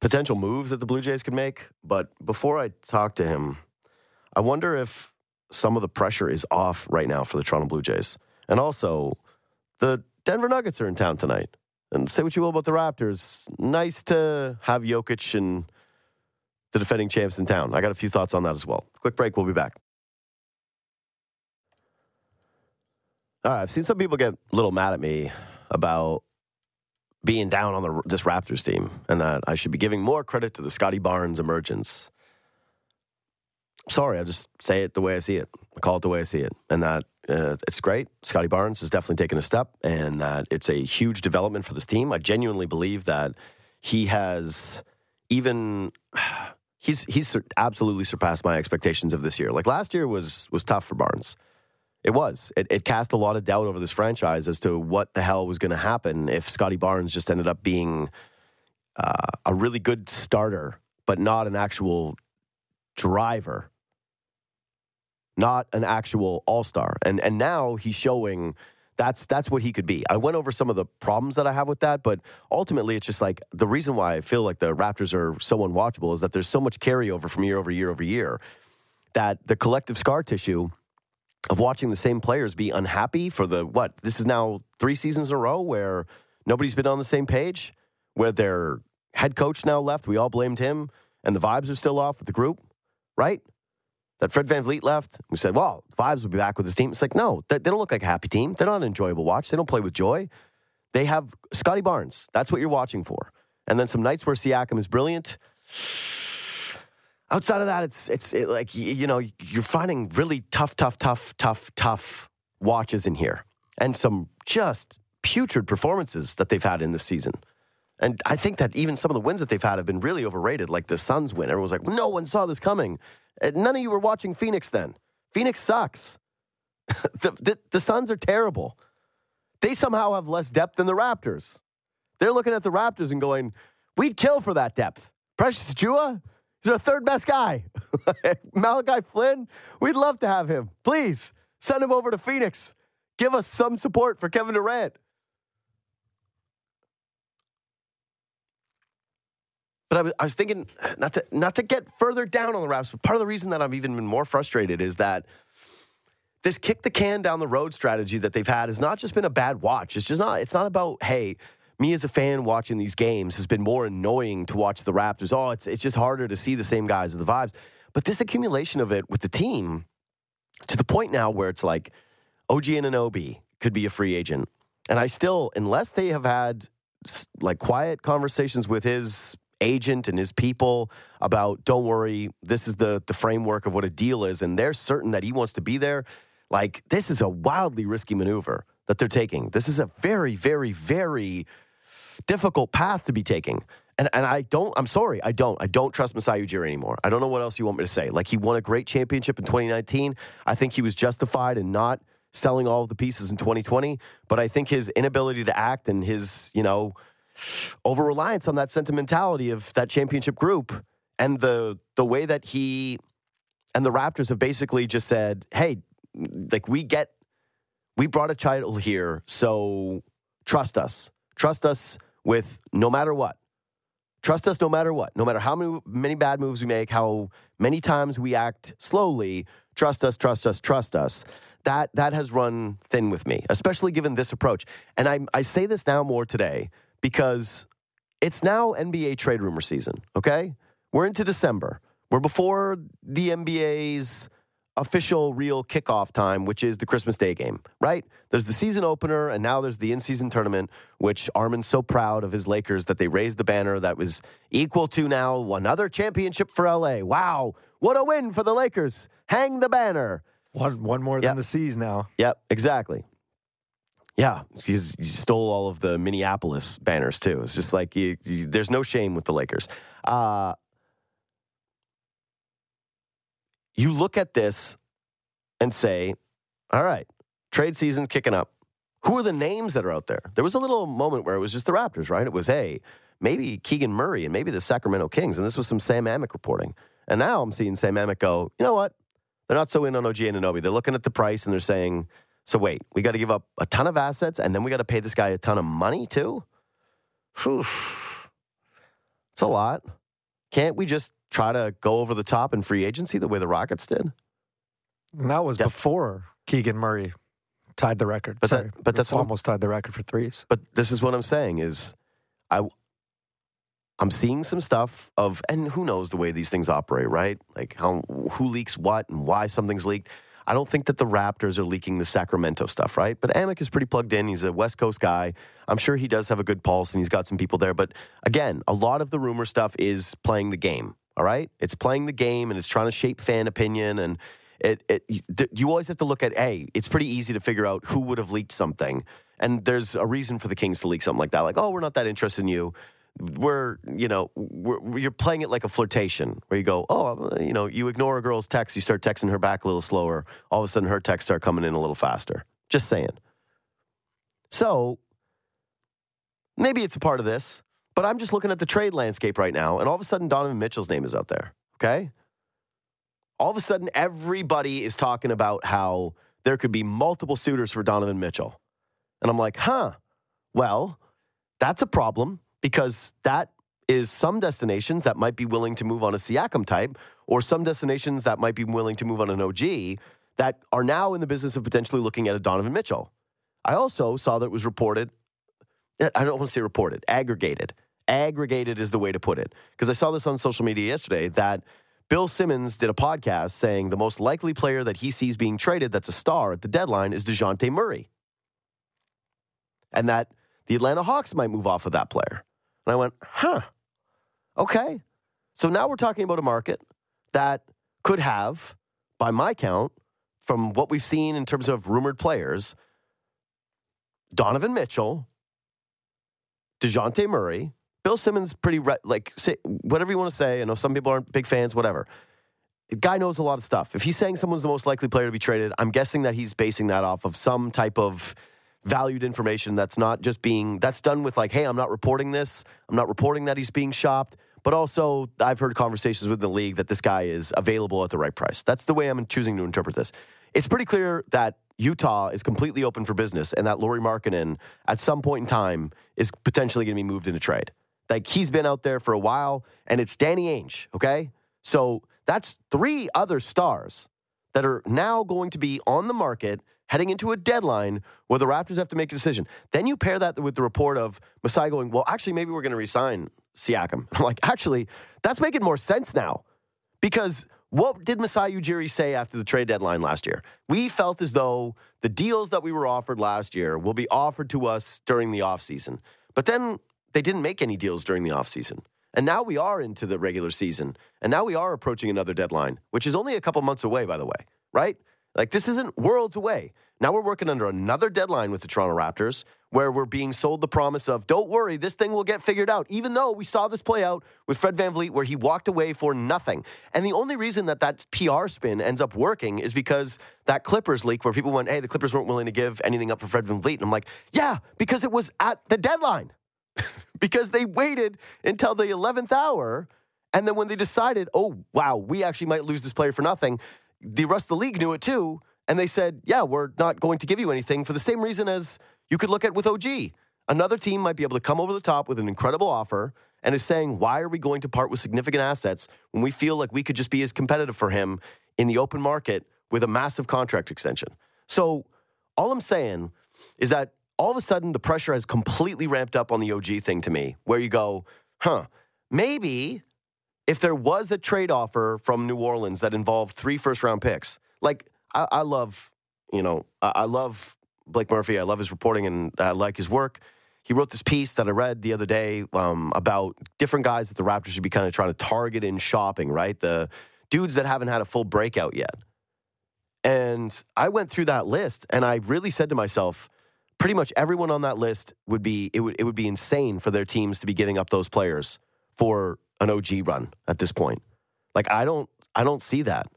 potential moves that the Blue Jays could make. But before I talk to him, I wonder if some of the pressure is off right now for the Toronto Blue Jays. And also, the Denver Nuggets are in town tonight. And say what you will about the Raptors. Nice to have Jokic and the defending champs in town. I got a few thoughts on that as well. Quick break. We'll be back. All right, I've seen some people get a little mad at me about being down on the, this Raptors team and that I should be giving more credit to the Scottie Barnes emergence. Sorry, I just say it the way I see it. I call it the way I see it. And that uh, it's great. Scottie Barnes has definitely taken a step and that it's a huge development for this team. I genuinely believe that he has even he's he's absolutely surpassed my expectations of this year. Like last year was was tough for Barnes. It was. It, it, cast a lot of doubt over this franchise as to what the hell was going to happen if Scottie Barnes just ended up being uh, a really good starter, but not an actual driver, not an actual all star. And and now he's showing That's that's what he could be. I went over some of the problems that I have with that, but ultimately it's just like the reason why I feel like the Raptors are so unwatchable is that there's so much carryover from year over year over year that the collective scar tissue of watching the same players be unhappy for the what? This is now 3 seasons in a row where nobody's been on the same page, where their head coach now left, we all blamed him and the vibes are still off with the group, right? That Fred VanVleet left. We said, well, Vibes will be back with his team. It's like, no, they, they don't look like a happy team. They're not an enjoyable watch. They don't play with joy. They have Scottie Barnes. That's what you're watching for. And then some nights where Siakam is brilliant. Outside of that, it's it's it, like you know you're finding really tough, tough, tough, tough, tough watches in here, and some just putrid performances that they've had in this season. And I think that even some of the wins that they've had have been really overrated. Like the Suns win, Everyone's like, "No one saw this coming." Uh, none of you were watching Phoenix then. Phoenix sucks. [LAUGHS] the, the, the Suns are terrible. They somehow have less depth than the Raptors. They're looking at the Raptors and going, we'd kill for that depth. Precious Achiuwa, he's our third best guy. [LAUGHS] Malachi Flynn, we'd love to have him. Please send him over to Phoenix. Give us some support for Kevin Durant. But I was, I was thinking not to not to get further down on the Raps, but part of the reason that I've even been more frustrated is that this kick the can down the road strategy that they've had has not just been a bad watch. It's just not. It's not about hey, me as a fan watching these games has been more annoying to watch the Raptors. Oh, it's it's just harder to see the same guys and the vibes. But this accumulation of it with the team to the point now where it's like OG Anunoby could be a free agent, and I still, unless they have had like quiet conversations with his agent and his people about don't worry this is the the framework of what a deal is and they're certain that he wants to be there like this is a wildly risky maneuver that they're taking this is a very very very difficult path to be taking and, and I don't, I'm sorry, I don't. I don't trust Masai Ujiri anymore. I don't know what else you want me to say. Like, he won a great championship in 2019. I think he was justified in not selling all of the pieces in 2020. But I think his inability to act and his, you know, over reliance on that sentimentality of that championship group and the the way that he and the Raptors have basically just said, "Hey, like we get we brought a title here, so trust us. Trust us with no matter what. Trust us no matter what. No matter how many many bad moves we make, how many times we act slowly, trust us, trust us, trust us." That that has run thin with me, especially given this approach. And I I say this now more today because it's now NBA trade rumor season, okay? We're into December. We're before the NBA's official real kickoff time, which is the Christmas Day game, right? There's the season opener, and now there's the in season tournament, which Armin's so proud of his Lakers that they raised the banner that was equal to now another championship for LA. Wow, what a win for the Lakers. Hang the banner. One, one more than the C's now. Yep, exactly. Yeah, because you stole all of the Minneapolis banners too. It's just like you, you, there's no shame with the Lakers. Uh, you look at this and say, all right, trade season kicking up. Who are the names that are out there? There was a little moment where it was just the Raptors, right? It was, hey, maybe Keegan Murray and maybe the Sacramento Kings. And this was some Sam Amick reporting. And now I'm seeing Sam Amick go, you know what? They're not so in on OG Anunoby. They're looking at the price and they're saying, so wait, we got to give up a ton of assets and then we got to pay this guy a ton of money too? Whew. It's a lot. Can't we just try to go over the top in free agency the way the Rockets did? And that was Def- before Keegan Murray tied the record. But, Sorry, that, but that's almost tied the record for threes. But this is what I'm saying is I I'm seeing some stuff of and who knows the way these things operate, right? Like how who leaks what and why something's leaked. I don't think that the Raptors are leaking the Sacramento stuff, right? But Amick is pretty plugged in. He's a West Coast guy. I'm sure he does have a good pulse and he's got some people there. But again, a lot of the rumor stuff is playing the game, all right? It's playing the game and it's trying to shape fan opinion. And it, it you always have to look at, hey, it's pretty easy to figure out who would have leaked something. And there's a reason for the Kings to leak something like that. Like, oh, we're not that interested in you we're you know we're, you're playing it like a flirtation where you go oh uh, you know you ignore a girl's text you start texting her back a little slower all of a sudden her texts start coming in a little faster. Just saying. So maybe it's a part of this but i'm just looking at the trade landscape right now and all of a sudden donovan mitchell's name is out there okay? All of a sudden everybody is talking about how there could be multiple suitors for donovan mitchell And I'm like, huh, well, that's a problem because that is some destinations that might be willing to move on a Siakam type or some destinations that might be willing to move on an OG that are now in the business of potentially looking at a Donovan Mitchell. I also saw that it was reported, I don't want to say reported, aggregated. Aggregated is the way to put it. Because I saw this on social media yesterday that Bill Simmons did a podcast saying the most likely player that he sees being traded that's a star at the deadline is DeJounte Murray. And that the Atlanta Hawks might move off of that player. And I went, huh, okay. So now we're talking about a market that could have, by my count, from what we've seen in terms of rumored players, Donovan Mitchell, DeJounte Murray, Bill Simmons, pretty re- like say, whatever you want to say. I know some people aren't big fans, whatever. The guy knows a lot of stuff. If he's saying someone's the most likely player to be traded, I'm guessing that he's basing that off of some type of valued information that's not just being that's done with like, hey, I'm not reporting this. I'm not reporting that he's being shopped. But also, I've heard conversations with the league that this guy is available at the right price. That's the way I'm choosing to interpret this. It's pretty clear that Utah is completely open for business and that Lauri Markkanen at some point in time is potentially going to be moved into trade. Like he's been out there for a while, and it's Danny Ainge, okay? So that's three other stars that are now going to be on the market heading into a deadline where the Raptors have to make a decision. Then you pair that with the report of Masai going, well, actually, maybe we're going to resign Siakam. [LAUGHS] I'm like, actually, that's making more sense now because what did Masai Ujiri say after the trade deadline last year? We felt as though the deals that we were offered last year will be offered to us during the offseason. But then they didn't make any deals during the offseason. And now we are into the regular season. And now we are approaching another deadline, which is only a couple months away, by the way, right? Like this isn't worlds away. Now we're working under another deadline with the Toronto Raptors where we're being sold the promise of, don't worry, this thing will get figured out, even though we saw this play out with Fred VanVleet where he walked away for nothing. And the only reason that that PR spin ends up working is because that Clippers leak where people went, hey, the Clippers weren't willing to give anything up for Fred VanVleet. And I'm like, yeah, because it was at the deadline. [LAUGHS] because they waited until the 11th hour. And then when they decided, oh, wow, we actually might lose this player for nothing, the rest of the league knew it too. And they said, yeah, we're not going to give you anything for the same reason as you could look at with OG. Another team might be able to come over the top with an incredible offer and is saying, why are we going to part with significant assets when we feel like we could just be as competitive for him in the open market with a massive contract extension? So, all I'm saying is that all of a sudden the pressure has completely ramped up on the OG thing to me, where you go, huh, maybe if there was a trade offer from New Orleans that involved three first round picks, like I, I love, you know, I, I, love Blake Murphy. I love his reporting and I like his work. He wrote this piece that I read the other day um, about different guys that the Raptors should be kind of trying to target in shopping, right? The dudes that haven't had a full breakout yet. And I went through that list and I really said to myself, pretty much everyone on that list would be it would it would be insane for their teams to be giving up those players for an OG run at this point. Like I don't I don't see that.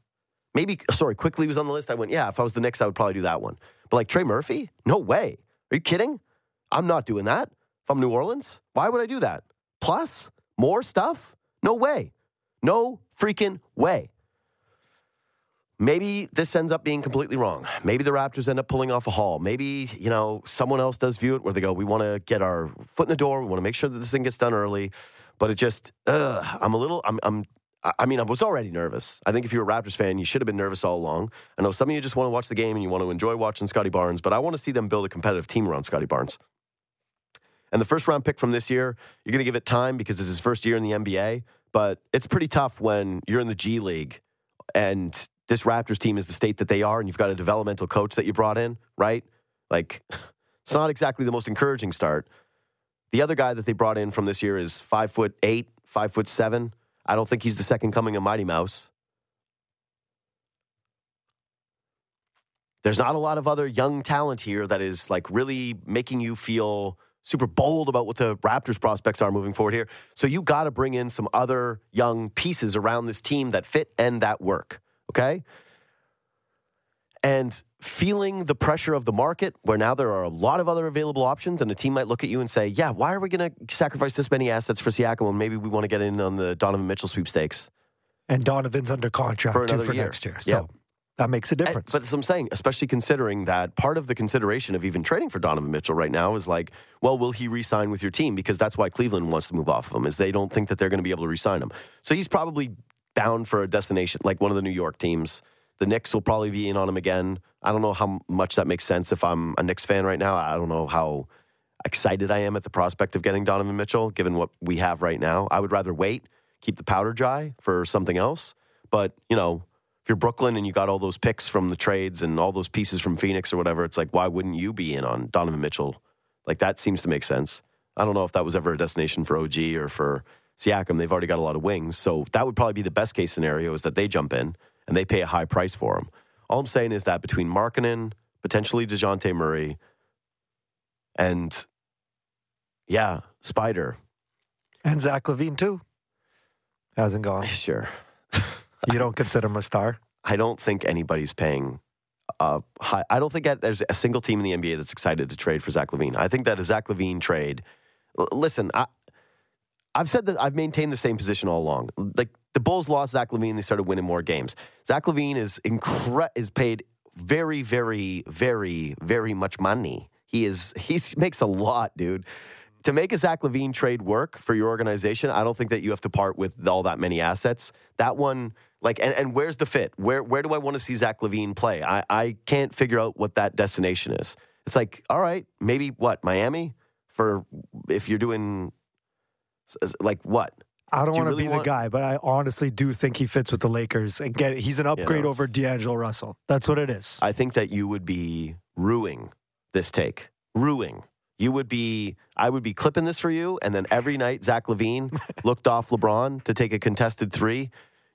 Maybe sorry, Quickley was on the list. I went, yeah, if I was the Knicks, I would probably do that one. But like Trey Murphy? No way. Are you kidding? I'm not doing that. If I'm New Orleans, why would I do that? Plus, more stuff? No way. No freaking way. Maybe this ends up being completely wrong. Maybe the Raptors end up pulling off a haul. Maybe, you know, someone else does view it where they go, we want to get our foot in the door. We want to make sure that this thing gets done early. But it just, uh, I'm a little, I'm, I'm, I mean, I was already nervous. I think if you're a Raptors fan, you should have been nervous all along. I know some of you just want to watch the game and you want to enjoy watching Scottie Barnes, but I want to see them build a competitive team around Scottie Barnes. And the first round pick from this year, you're going to give it time because it's his first year in the NBA. But it's pretty tough when you're in the G League and this Raptors team is the state that they are, and you've got a developmental coach that you brought in, right? Like, [LAUGHS] it's not exactly the most encouraging start. The other guy that they brought in from this year is five foot eight, five foot seven. I don't think he's the second coming of Mighty Mouse. There's not a lot of other young talent here that is like really making you feel super bold about what the Raptors prospects are moving forward here. So you got to bring in some other young pieces around this team that fit and that work. Okay. And feeling the pressure of the market, where now there are a lot of other available options, and a team might look at you and say, Yeah, why are we going to sacrifice this many assets for Siakam when maybe we want to get in on the Donovan Mitchell sweepstakes? And Donovan's under contract for, another for year. next year. So. Yeah. That makes a difference. And, but that's what I'm saying, especially considering that part of the consideration of even trading for Donovan Mitchell right now is like, well, will he re-sign with your team? Because that's why Cleveland wants to move off of him, is they don't think that they're going to be able to re-sign him. So he's probably bound for a destination like one of the New York teams. The Knicks will probably be in on him again. I don't know how much that makes sense if I'm a Knicks fan right now. I don't know how excited I am at the prospect of getting Donovan Mitchell, given what we have right now. I would rather wait, keep the powder dry for something else. But, you know, if you're Brooklyn and you got all those picks from the trades and all those pieces from Phoenix or whatever, it's like, why wouldn't you be in on Donovan Mitchell? Like, that seems to make sense. I don't know if that was ever a destination for OG or for Siakam. They've already got a lot of wings. So that would probably be the best case scenario is that they jump in and they pay a high price for him. All I'm saying is that between Markkanen, potentially DeJounte Murray, and yeah, Spider. And Zach LaVine, too. Hasn't gone. [LAUGHS] Sure. [LAUGHS] you don't consider him a star? I don't think anybody's paying uh, high. I don't think that there's a single team in the NBA that's excited to trade for Zach LaVine. I think that a Zach LaVine trade. L- listen, I, I've said that I've maintained the same position all along. Like the Bulls lost Zach LaVine. they started winning more games. Zach LaVine is incre- is paid very, very, very, very much money. He is [LAUGHS] he makes a lot, dude. To make a Zach LaVine trade work for your organization, I don't think that you have to part with all that many assets. That one, like, and, and where's the fit? Where where do I want to see Zach LaVine play? I, I can't figure out what that destination is. It's like, all right, maybe what Miami for if you're doing like what? I don't do want to really be want... the guy, but I honestly do think he fits with the Lakers and get. He's an upgrade you know, over D'Angelo Russell. That's what it is. I think that you would be ruining this take, ruining you would be I would be clipping this for you, and then every night Zach LaVine [LAUGHS] looked off LeBron to take a contested three.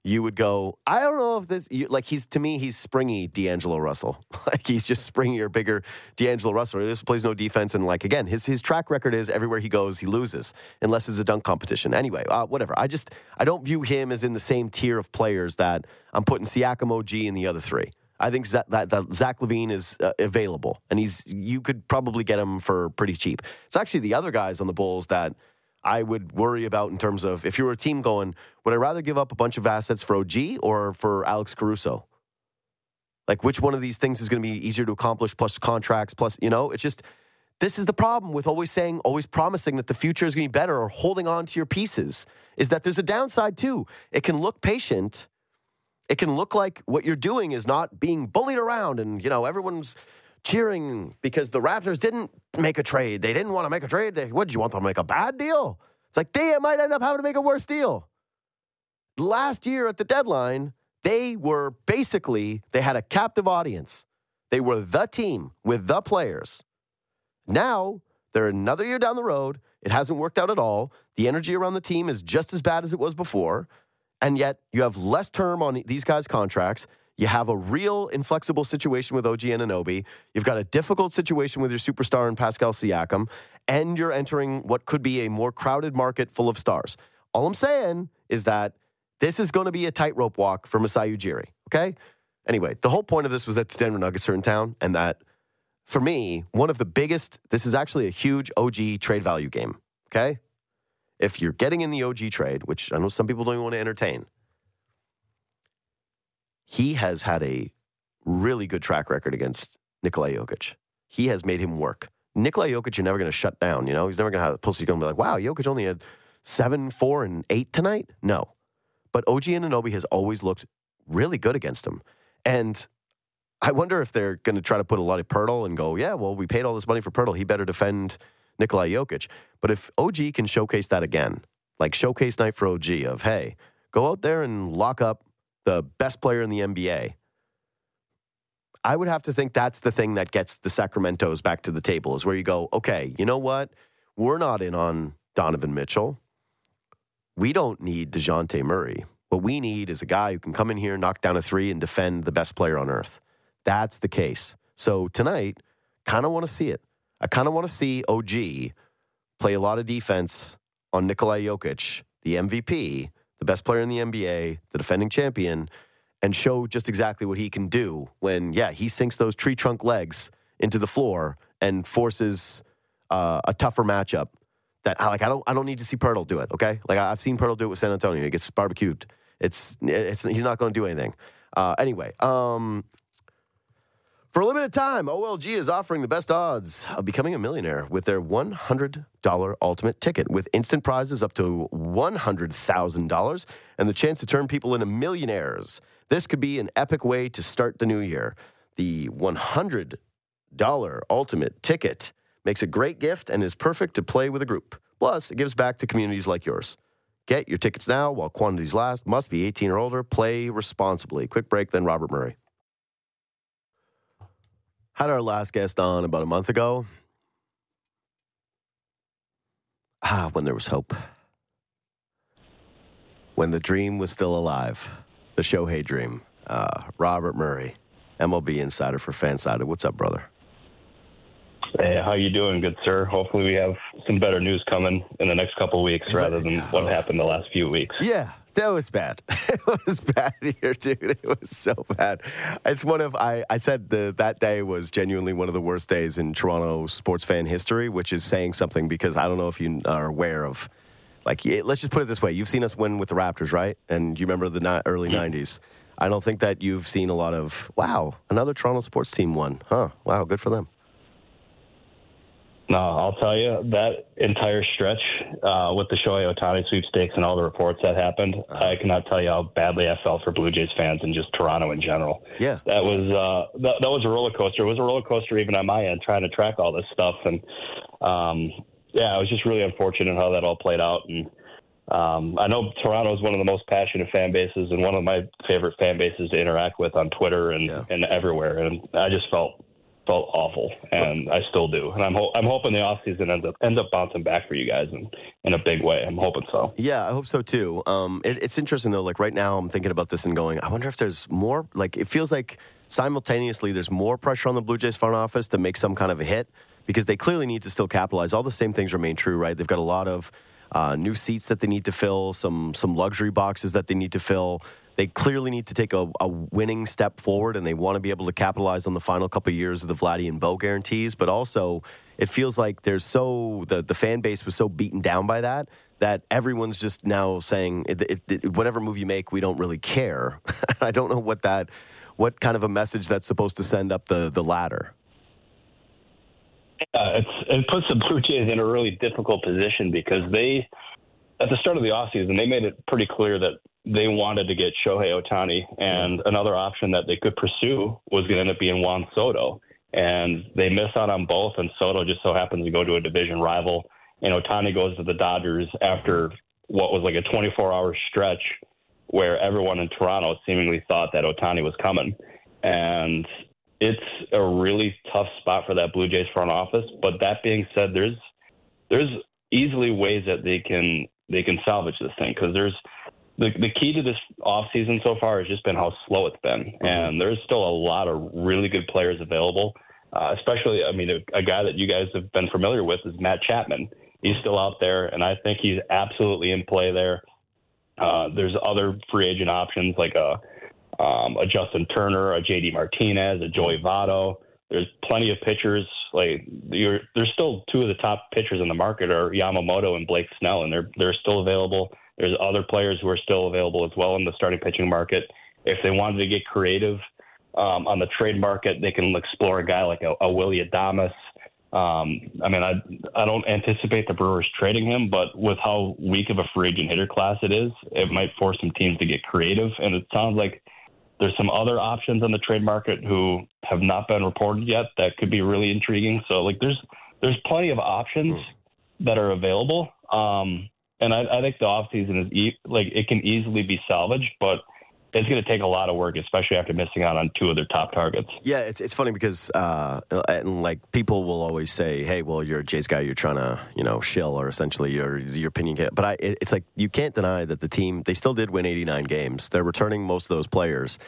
You would go, I don't know if this you, like he's to me he's springy D'Angelo Russell, [LAUGHS] like he's just springier, bigger D'Angelo Russell. This plays no defense, and like again, his his track record is everywhere he goes he loses unless it's a dunk competition. Anyway, uh, whatever. I just I don't view him as in the same tier of players that I'm putting Siakam, OG, in the other three. I think that, that, that Zach LaVine is uh, available, and he's you could probably get him for pretty cheap. It's actually the other guys on the Bulls that I would worry about in terms of if you were a team going, would I rather give up a bunch of assets for OG or for Alex Caruso? Like which one of these things is going to be easier to accomplish? Plus contracts, plus you know, it's just this is the problem with always saying, always promising that the future is going to be better or holding on to your pieces. Is that there's a downside too. It can look patient it can look like what you're doing is not being bullied around and, you know, everyone's cheering because the Raptors didn't make a trade. They didn't want to make a trade. They, what, did you want them to make a bad deal? It's like they might end up having to make a worse deal. Last year at the deadline, they were basically, they had a captive audience. They were the team with the players. Now, they're another year down the road. It hasn't worked out at all. The energy around the team is just as bad as it was before and yet you have less term on these guys' contracts. You have a real inflexible situation with OG Anunoby. You've got a difficult situation with your superstar in Pascal Siakam, and you're entering what could be a more crowded market full of stars. All I'm saying is that this is going to be a tightrope walk for Masai Ujiri. Okay. Anyway, the whole point of this was that the Denver Nuggets are in town, and that for me, one of the biggest. This is actually a huge OG trade value game. Okay if you're getting in the OG trade, which I know some people don't even want to entertain, he has had a really good track record against Nikola Jokic. He has made him work. Nikola Jokic, you're never going to shut down. You know, he's never going to have Pussy going to be like, wow, Jokic only had seven, four, and eight tonight. No, but OG Anunoby has always looked really good against him, and I wonder if they're going to try to put a lot of Poeltl and go, yeah, well, we paid all this money for Poeltl. He better defend Nikola Jokic. But if OG can showcase that again, like showcase night for OG of, hey, go out there and lock up the best player in the NBA. I would have to think that's the thing that gets the Sacramentos back to the table is where you go, okay, you know what? We're not in on Donovan Mitchell. We don't need DeJounte Murray. What we need is a guy who can come in here, knock down a three, and defend the best player on earth. That's the case. So tonight, kind of want to see it. I kind of want to see OG play a lot of defense on Nikola Jokic, the MVP, the best player in the NBA, the defending champion, and show just exactly what he can do when, yeah, he sinks those tree trunk legs into the floor and forces uh, a tougher matchup. That like I don't I don't need to see Poeltl do it. Okay, like I've seen Poeltl do it with San Antonio. He gets barbecued. It's it's he's not going to do anything. Uh, anyway, um, for a limited time, OLG is offering the best odds of becoming a millionaire with their $100 ultimate ticket with instant prizes up to $100,000 and the chance to turn people into millionaires. This could be an epic way to start the new year. The $100 ultimate ticket makes a great gift and is perfect to play with a group. Plus, it gives back to communities like yours. Get your tickets now while quantities last. Must be 18 or older. Play responsibly. Quick break, then Robert Murray. Had our last guest on about a month ago. Ah, when there was hope. When the dream was still alive. The Shohei dream. Uh, Robert Murray, MLB insider for Fansided. What's up, brother? Hey, how you doing, good sir? Hopefully, we have some better news coming in the next couple weeks rather than what happened the last few weeks. Yeah, that was bad. [LAUGHS] It was bad here, dude. It was so bad. It's one of I. I said the, that day was genuinely one of the worst days in Toronto sports fan history, which is saying something because I don't know if you are aware of. Like, let's just put it this way: you've seen us win with the Raptors, right? And you remember the early '90s. Mm-hmm. I don't think that you've seen a lot of wow, another Toronto sports team won, huh? Wow, good for them. No, I'll tell you that entire stretch uh, with the Shohei Ohtani sweepstakes and all the reports that happened, uh-huh. I cannot tell you how badly I felt for Blue Jays fans and just Toronto in general. Yeah, that was uh, that, that was a roller coaster. It was a roller coaster even on my end trying to track all this stuff, and um, yeah, it was just really unfortunate how that all played out. And um, I know Toronto is one of the most passionate fan bases and one of my favorite fan bases to interact with on Twitter and yeah. and everywhere, and I just felt felt awful, and I still do. And I'm ho- I'm hoping the off season ends up ends up bouncing back for you guys in, in a big way. I'm hoping so. Yeah, I hope so too. Um, it, it's interesting though. Like right now, I'm thinking about this and going, I wonder if there's more. Like it feels like simultaneously there's more pressure on the Blue Jays front office to make some kind of a hit because they clearly need to still capitalize. All the same things remain true, right? They've got a lot of uh, new seats that they need to fill, some some luxury boxes that they need to fill. They clearly need to take a, a winning step forward, and they want to be able to capitalize on the final couple of years of the Vladdy and Bo guarantees. But also, it feels like there's so the the fan base was so beaten down by that that everyone's just now saying it, it, it, whatever move you make, we don't really care. [LAUGHS] I don't know what that what kind of a message that's supposed to send up the the ladder. It puts the Blue Jays in a really difficult position because they, at the start of the offseason, they made it pretty clear that they wanted to get Shohei Ohtani, and another option that they could pursue was going to end up being Juan Soto. And they miss out on both, and Soto just so happens to go to a division rival, and Ohtani goes to the Dodgers after what was like a 24-hour stretch where everyone in Toronto seemingly thought that Ohtani was coming. And it's a really tough spot for that Blue Jays front office. But that being said, there's there's easily ways that they can they can salvage this thing because there's the the key to this off season so far has just been how slow it's been, mm-hmm. and there's still a lot of really good players available. Uh, especially, I mean, a, a guy that you guys have been familiar with is Matt Chapman. He's still out there, and I think he's absolutely in play there. Uh, there's other free agent options like a um, a Justin Turner, a JD Martinez, a Joey Votto. There's plenty of pitchers. Like there's still two of the top pitchers in the market are Yamamoto and Blake Snell, and they're they're still available. There's other players who are still available as well in the starting pitching market. If they wanted to get creative um, on the trade market, they can explore a guy like a, a Willy Adames. Um, I mean, I I don't anticipate the Brewers trading him, but with how weak of a free agent hitter class it is, it might force some teams to get creative. And it sounds like there's some other options on the trade market who have not been reported yet that could be really intriguing. So like there's there's plenty of options that are available. Um, and I, I think the offseason is e- like it can easily be salvaged, but it's going to take a lot of work, especially after missing out on two of their top targets. Yeah, it's it's funny because uh, and like people will always say, "Hey, well, you're a Jays guy. You're trying to you know shill or essentially your your opinion." But I, it's like you can't deny that the team they still did win 89 games. They're returning most of those players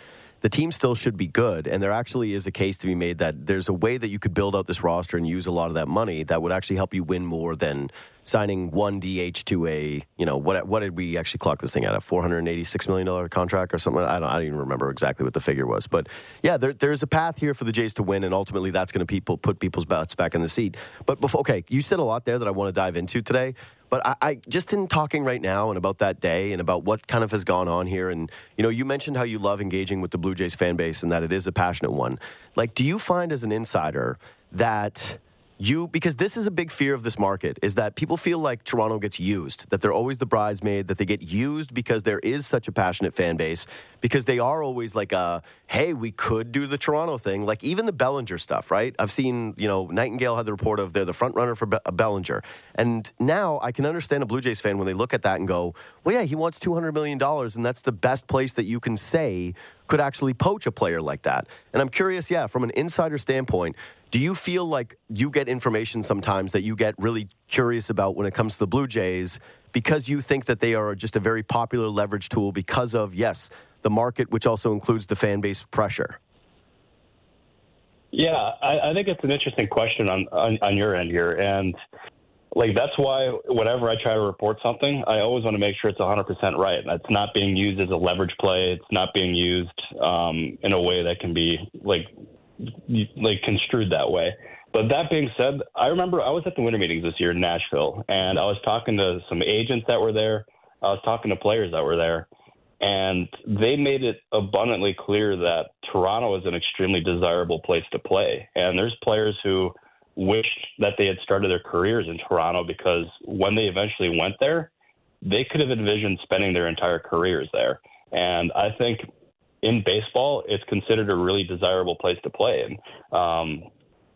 the team still should be good. And there actually is a case to be made that there's a way that you could build out this roster and use a lot of that money that would actually help you win more than signing one DH to a, you know, what what did we actually clock this thing at? A $486 million contract or something? I don't, I don't even remember exactly what the figure was. But yeah, there, there's a path here for the Jays to win, and ultimately that's going to people put people's butts back in the seat. But before, okay, you said a lot there that I want to dive into today. But I, I, just in talking right now and about that day and about what kind of has gone on here, and you know, you mentioned how you love engaging with the Blue Jays fan base and that it is a passionate one. Like, do you find as an insider that you because this is a big fear of this market is that people feel like Toronto gets used, that they're always the bridesmaid, that they get used because there is such a passionate fan base, because they are always like a hey, we could do the Toronto thing, like even the Bellinger stuff, right? I've seen, you know, Nightengale had the report of they're the front runner for Be- uh, Bellinger. And now I can understand a Blue Jays fan when they look at that and go, "Well, yeah, he wants 200 million dollars and that's the best place that you can say could actually poach a player like that." And I'm curious, yeah, from an insider standpoint, do you feel like you get information sometimes that you get really curious about when it comes to the Blue Jays because you think that they are just a very popular leverage tool because of, yes, the market, which also includes the fan base pressure? Yeah, I, I think it's an interesting question on, on, on your end here. And like that's why whenever I try to report something, I always want to make sure it's 100% right. It's not being used as a leverage play. It's not being used um, in a way that can be like like construed that way. But that being said, I remember I was at the winter meetings this year in Nashville, and I was talking to some agents that were there. I was talking to players that were there, and they made it abundantly clear that Toronto is an extremely desirable place to play. And there's players who wished that they had started their careers in Toronto because when they eventually went there, they could have envisioned spending their entire careers there. And I think in baseball, it's considered a really desirable place to play. And um,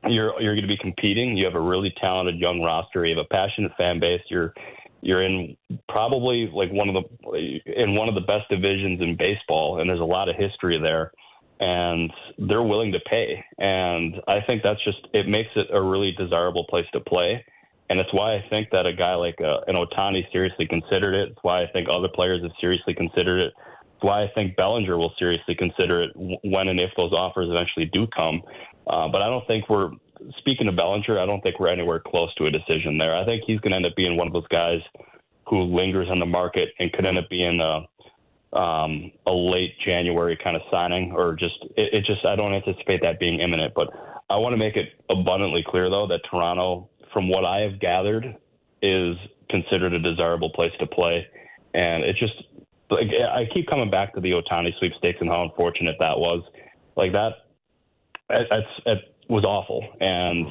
you're you're going to be competing. You have a really talented young roster. You have a passionate fan base. You're you're in probably like one of the in one of the best divisions in baseball, and there's a lot of history there. And they're willing to pay, and I think that's just it makes it a really desirable place to play. And it's why I think that a guy like uh, an Ohtani seriously considered it. It's why I think other players have seriously considered it It's why I think Bellinger will seriously consider it when and if those offers eventually do come. Uh, but I don't think we're speaking of Bellinger. I don't think we're anywhere close to a decision there. I think he's going to end up being one of those guys who lingers on the market and could end up being a um, a late January kind of signing, or just it, it just I don't anticipate that being imminent. But I want to make it abundantly clear though that Toronto, from what I have gathered, is considered a desirable place to play, and it just like I keep coming back to the Ohtani sweepstakes and how unfortunate that was. Like that, it's, it was awful, and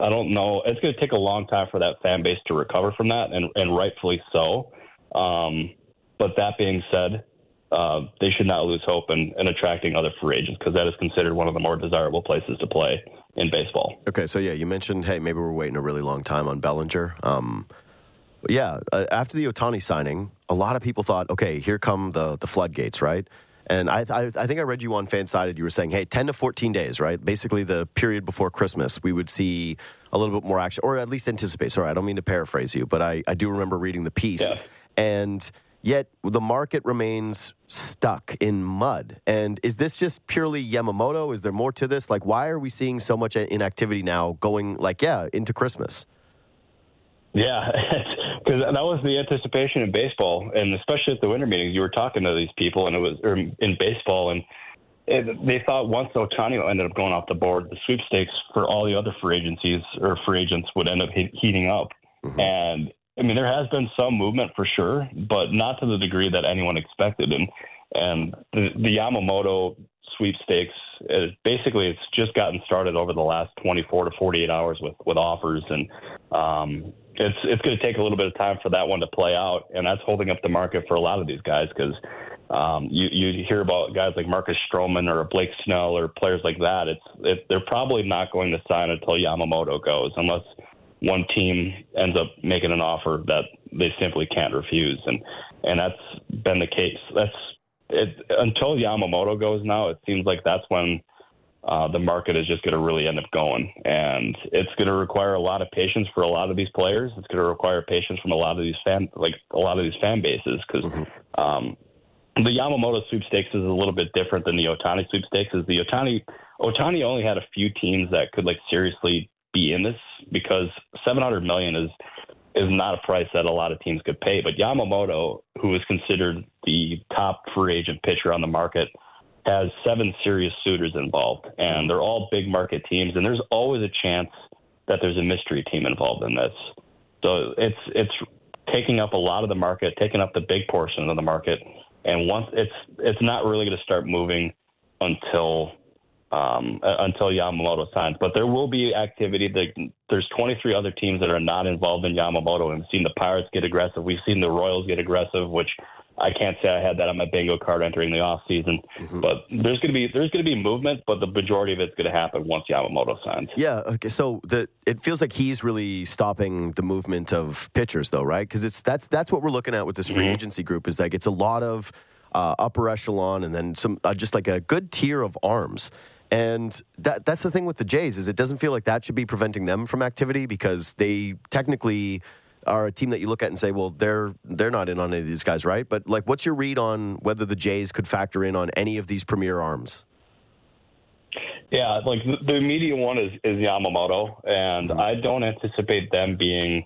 I don't know. It's going to take a long time for that fan base to recover from that, and and rightfully so. Um, but that being said, uh, they should not lose hope in, in attracting other free agents because that is considered one of the more desirable places to play in baseball. Okay, so yeah, you mentioned hey maybe we're waiting a really long time on Bellinger. Um, yeah, uh, after the Ohtani signing, a lot of people thought, okay, here come the the floodgates, right? And I, I, I think I read you on Fansided. You were saying, hey, ten to fourteen days, right? Basically, the period before Christmas, we would see a little bit more action, or at least anticipate. Sorry, I don't mean to paraphrase you, but I, I do remember reading the piece, yeah. and yet the market remains stuck in mud. And is this just purely Yamamoto? Is there more to this? Like, why are we seeing so much inactivity now going, like, yeah, into Christmas? Yeah, [LAUGHS] because that was the anticipation in baseball, and especially at the winter meetings. You were talking to these people, and it was in baseball, and it, they thought once Ohtani ended up going off the board, the sweepstakes for all the other free agencies or free agents would end up he- heating up. Mm-hmm. And I mean, there has been some movement for sure, but not to the degree that anyone expected. And and the, the Yamamoto sweepstakes, it, basically, it's just gotten started over the last 24 to 48 hours with with offers and. Um, it's it's going to take a little bit of time for that one to play out, and that's holding up the market for a lot of these guys because um, you you hear about guys like Marcus Stroman or Blake Snell or players like that. It's it, they're probably not going to sign until Yamamoto goes, unless one team ends up making an offer that they simply can't refuse, and and that's been the case. That's it until Yamamoto goes now. It seems like that's when uh, the market is just going to really end up going. And it's going to require a lot of patience for a lot of these players. It's going to require patience from a lot of these fan, like a lot of these fan bases, because mm-hmm. um, the Yamamoto sweepstakes is a little bit different than the Ohtani sweepstakes. Is the Ohtani Ohtani only had a few teams that could like seriously be in this because 700 million is is not a price that a lot of teams could pay. But Yamamoto, who is considered the top free agent pitcher on the market has seven serious suitors involved, and they're all big market teams, and there's always a chance that there's a mystery team involved in this. So it's it's taking up a lot of the market, taking up the big portion of the market, and once it's it's not really going to start moving until um, until Yamamoto signs. But there will be activity. There's 23 other teams that are not involved in Yamamoto. And we've seen the Pirates get aggressive. We've seen the Royals get aggressive, which I can't say I had that on my bingo card entering the off season. Mm-hmm. But there's going to be there's going to be movement, but the majority of it's going to happen once Yamamoto signs. Yeah. Okay. So the it feels like he's really stopping the movement of pitchers, though, right? Because it's that's that's what we're looking at with this free mm-hmm. agency group is like it's a lot of uh, upper echelon and then some uh, just like a good tier of arms. And that that's the thing with the Jays is it doesn't feel like that should be preventing them from activity because they technically are a team that you look at and say, well, they're they're not in on any of these guys, right? But like, what's your read on whether the Jays could factor in on any of these premier arms? Yeah, like the immediate one is, is Yamamoto, and mm-hmm. I don't anticipate them being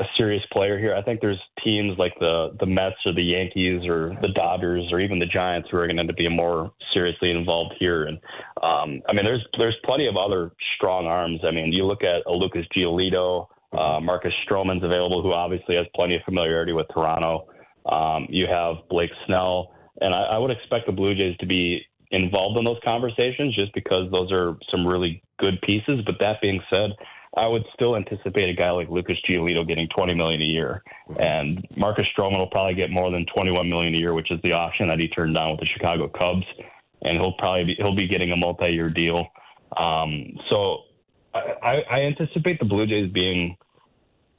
a serious player here. I think there's teams like the the Mets or the Yankees or the Dodgers or even the Giants who are going to being more seriously involved here. And um, I mean, there's there's plenty of other strong arms. I mean, you look at a Lucas Giolito, uh, Marcus Stroman's available, who obviously has plenty of familiarity with Toronto. Um, you have Blake Snell, and I, I would expect the Blue Jays to be involved in those conversations just because those are some really good pieces. But that being said, I would still anticipate a guy like Lucas Giolito getting 20 million a year, and Marcus Stroman will probably get more than 21 million a year, which is the option that he turned down with the Chicago Cubs, and he'll probably be, he'll be getting a multi-year deal. Um, so I, I anticipate the Blue Jays being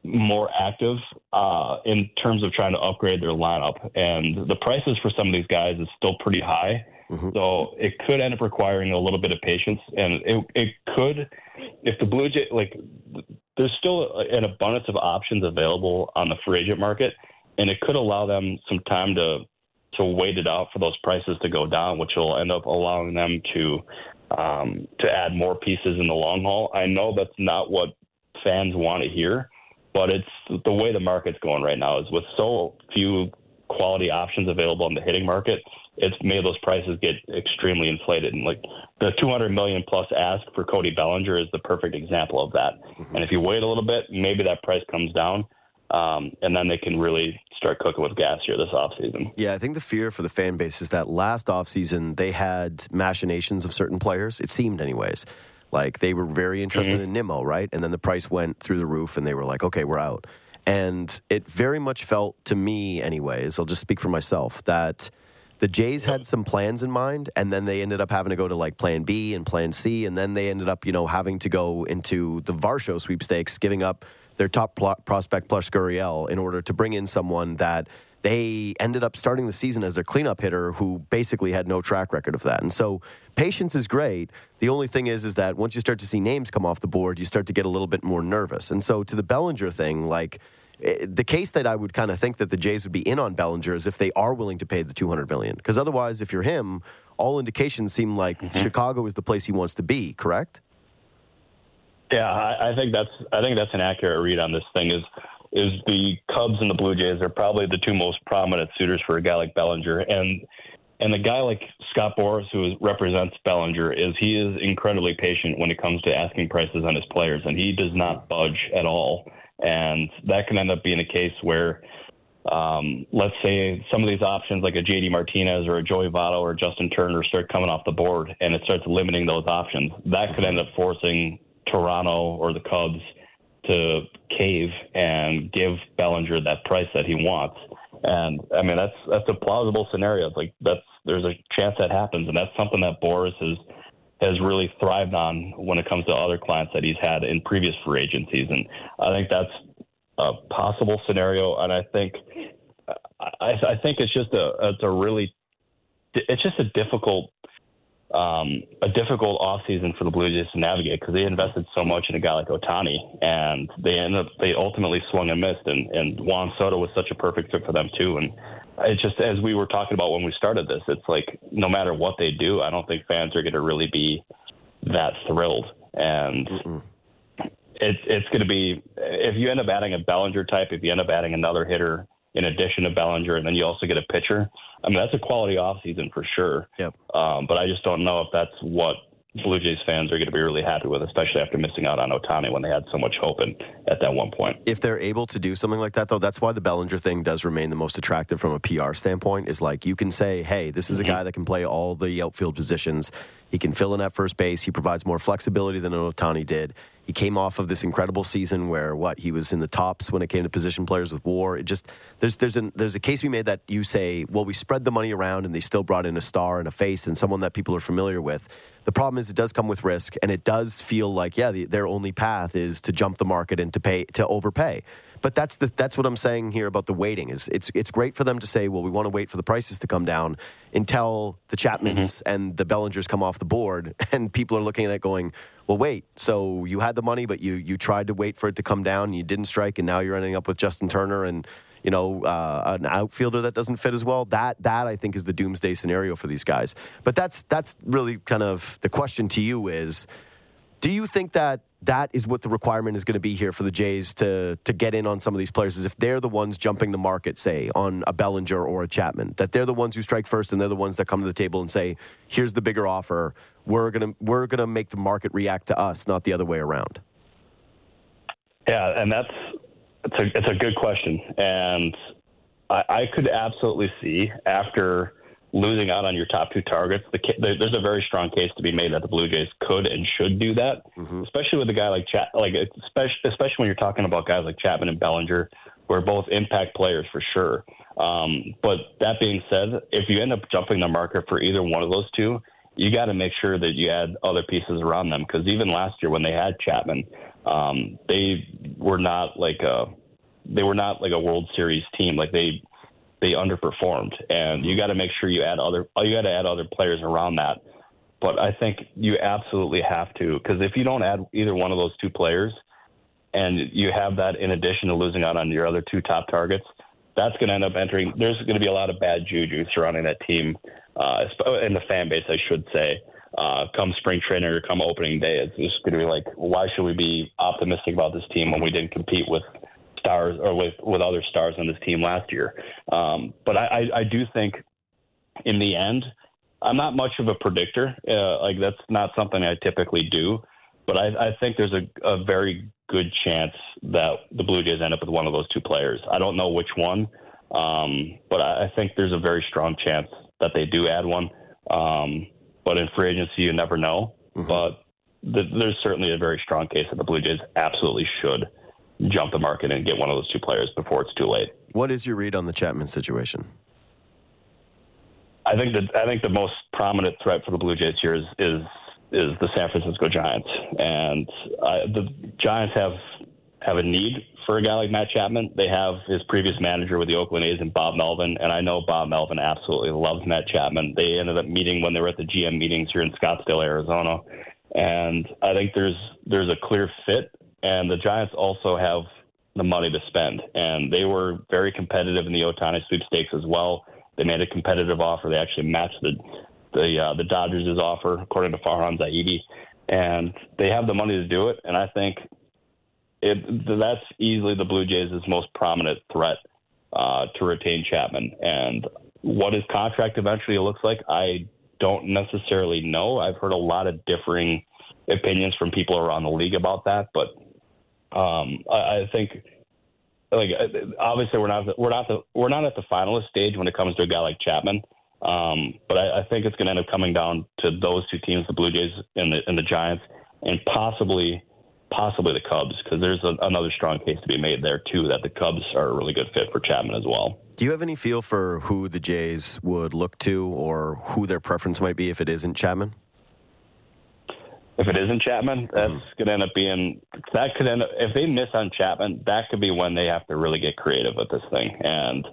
more active uh, in terms of trying to upgrade their lineup, and the prices for some of these guys is still pretty high. Mm-hmm. So it could end up requiring a little bit of patience, and it it could, if the Blue Jay like, there's still an abundance of options available on the free agent market, and it could allow them some time to to wait it out for those prices to go down, which will end up allowing them to um, to add more pieces in the long haul. I know that's not what fans want to hear, but it's the way the market's going right now is with so few quality options available in the hitting market it's made those prices get extremely inflated. And like the 200 million plus ask for Cody Bellinger is the perfect example of that. Mm-hmm. And if you wait a little bit, maybe that price comes down. Um, and then they can really start cooking with gas here this offseason. Yeah, I think the fear for the fan base is that last offseason they had machinations of certain players. It seemed, anyways. Like they were very interested mm-hmm. in Nimmo, right? And then the price went through the roof and they were like, okay, we're out. And it very much felt to me, anyways, I'll just speak for myself, that the Jays had some plans in mind, and then they ended up having to go to like Plan B and Plan C, and then they ended up, you know, having to go into the Varsho sweepstakes, giving up their top prospect plus Gurriel in order to bring in someone that they ended up starting the season as their cleanup hitter who basically had no track record of that. And so patience is great. The only thing is is that once you start to see names come off the board, you start to get a little bit more nervous. And so to the Bellinger thing, like Eh, the case that I would kind of think that the Jays would be in on Bellinger is if they are willing to pay the 200 million. Because otherwise, if you're him, all indications seem like mm-hmm. Chicago is the place he wants to be. Correct? Yeah, I, I think that's I think that's an accurate read on this thing. Is is the Cubs and the Blue Jays are probably the two most prominent suitors for a guy like Bellinger, and and the guy like Scott Boras, who represents Bellinger, is he is incredibly patient when it comes to asking prices on his players, and he does not budge at all. And that can end up being a case where, um, let's say some of these options like a JD Martinez or a Joey Votto or Justin Turner start coming off the board and it starts limiting those options. That could end up forcing Toronto or the Cubs to cave and give Bellinger that price that he wants. And I mean that's that's a plausible scenario. It's like that's there's a chance that happens, and that's something that Boras has has really thrived on when it comes to other clients that he's had in previous free agencies. And I think that's a possible scenario. And I think I, I think it's just a it's a really it's just a difficult um, a difficult off season for the Blue Jays to navigate because they invested so much in a guy like Ohtani, and they ended up they ultimately swung and missed. And and Juan Soto was such a perfect fit for them too. And it's just as we were talking about when we started this, it's like no matter what they do, I don't think fans are going to really be that thrilled. And Mm-mm. it's it's going to be if you end up adding a Bellinger type, if you end up adding another hitter in addition to Bellinger, and then you also get a pitcher. I mean, that's a quality offseason for sure. Yep. Um, but I just don't know if that's what Blue Jays fans are going to be really happy with, especially after missing out on Ohtani when they had so much hope in, at that one point. If they're able to do something like that, though, that's why the Bellinger thing does remain the most attractive from a PR standpoint. Is like you can say, hey, this is mm-hmm. a guy that can play all the outfield positions. He can fill in at first base. He provides more flexibility than Ohtani did. He came off of this incredible season where what he was in the tops when it came to position players with WAR. It just there's there's an there's a case we made that you say, well, we spread the money around and they still brought in a star and a face and someone that people are familiar with. The problem is it does come with risk, and it does feel like yeah, the, their only path is to jump the market and to pay to overpay. But that's the that's what I'm saying here about the waiting. Is it's it's great for them to say, well, we want to wait for the prices to come down until the Chapmans mm-hmm. and the Bellingers come off the board, [LAUGHS] and people are looking at it going, well, wait. So you had the money, but you you tried to wait for it to come down, and you didn't strike, and now you're ending up with Justin Turner and you know, uh, an outfielder that doesn't fit as well. That that I think is the doomsday scenario for these guys. But that's that's really kind of the question to you is, do you think that that is what the requirement is going to be here for the Jays to to get in on some of these players is if they're the ones jumping the market, say on a Bellinger or a Chapman, that they're the ones who strike first and they're the ones that come to the table and say, "Here's the bigger offer. We're gonna we're gonna make the market react to us, not the other way around." Yeah, and that's it's a it's a good question, and I, I could absolutely see after losing out on your top two targets, the, the, there's a very strong case to be made that the Blue Jays could and should do that, mm-hmm. especially with a guy like Chat, like especially especially when you're talking about guys like Chapman and Bellinger, who are both impact players for sure. Um, but that being said, if you end up jumping the market for either one of those two, you got to make sure that you add other pieces around them because even last year when they had Chapman, um, they were not like a they were not like a World Series team. Like they they underperformed, and you got to make sure you add other you got to add other players around that. But I think you absolutely have to because if you don't add either one of those two players, and you have that in addition to losing out on your other two top targets, that's going to end up entering. There's going to be a lot of bad juju surrounding that team, uh, in the fan base, I should say uh, come spring training or come opening day, it's just going to be like, why should we be optimistic about this team when we didn't compete with stars or with, with other stars on this team last year? Um, but I, I, I do think in the end, I'm not much of a predictor. Uh, like that's not something I typically do, but I, I think there's a, a very good chance that the Blue Jays end up with one of those two players. I don't know which one, um, but I, I think there's a very strong chance that they do add one. Um, but in free agency, you never know. Mm-hmm. But the, there's certainly a very strong case that the Blue Jays absolutely should jump the market and get one of those two players before it's too late. What is your read on the Chapman situation? I think that I think the most prominent threat for the Blue Jays here is is, is the San Francisco Giants, and uh, the Giants have have a need for a guy like Matt Chapman. They have his previous manager with the Oakland A's and Bob Melvin, and I know Bob Melvin absolutely loves Matt Chapman. They ended up meeting when they were at the GM meetings here in Scottsdale, Arizona, and I think there's there's a clear fit. And the Giants also have the money to spend, and they were very competitive in the Ohtani sweepstakes as well. They made a competitive offer. They actually matched the the uh, the Dodgers' offer, according to Farhan Zaidi, and they have the money to do it. And I think it, that's easily the Blue Jays' most prominent threat uh, to retain Chapman. And what his contract eventually looks like, I don't necessarily know. I've heard a lot of differing opinions from people around the league about that, but um, I, I think like obviously we're not we're not the we're not at the finalist stage when it comes to a guy like Chapman. Um, but I, I think it's going to end up coming down to those two teams, the Blue Jays and the and the Giants, and possibly possibly the Cubs, because there's a, another strong case to be made there too that the Cubs are a really good fit for Chapman as well. Do you have any feel for who the Jays would look to, or who their preference might be if it isn't Chapman? If it isn't Chapman, that's mm. going to end up being that could end up if they miss on Chapman, that could be when they have to really get creative with this thing. And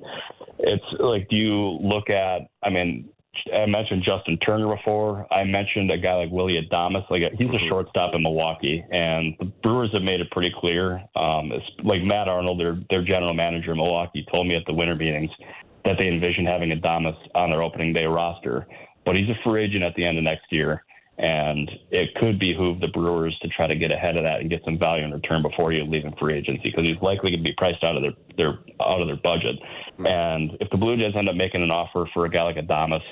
it's like, do you look at? I mean, I mentioned Justin Turner before. I mentioned a guy like Willie Adames. Like he's a mm-hmm. shortstop in Milwaukee, and the Brewers have made it pretty clear. Um, like Matt Arnold, their their general manager in Milwaukee, told me at the winter meetings that they envision having Adames on their opening day roster. But he's a free agent at the end of next year, and it could behoove the Brewers to try to get ahead of that and get some value in return before you leave in free agency because he's likely to be priced out of their their out of their budget. And if the Blue Jays end up making an offer for a guy like Adames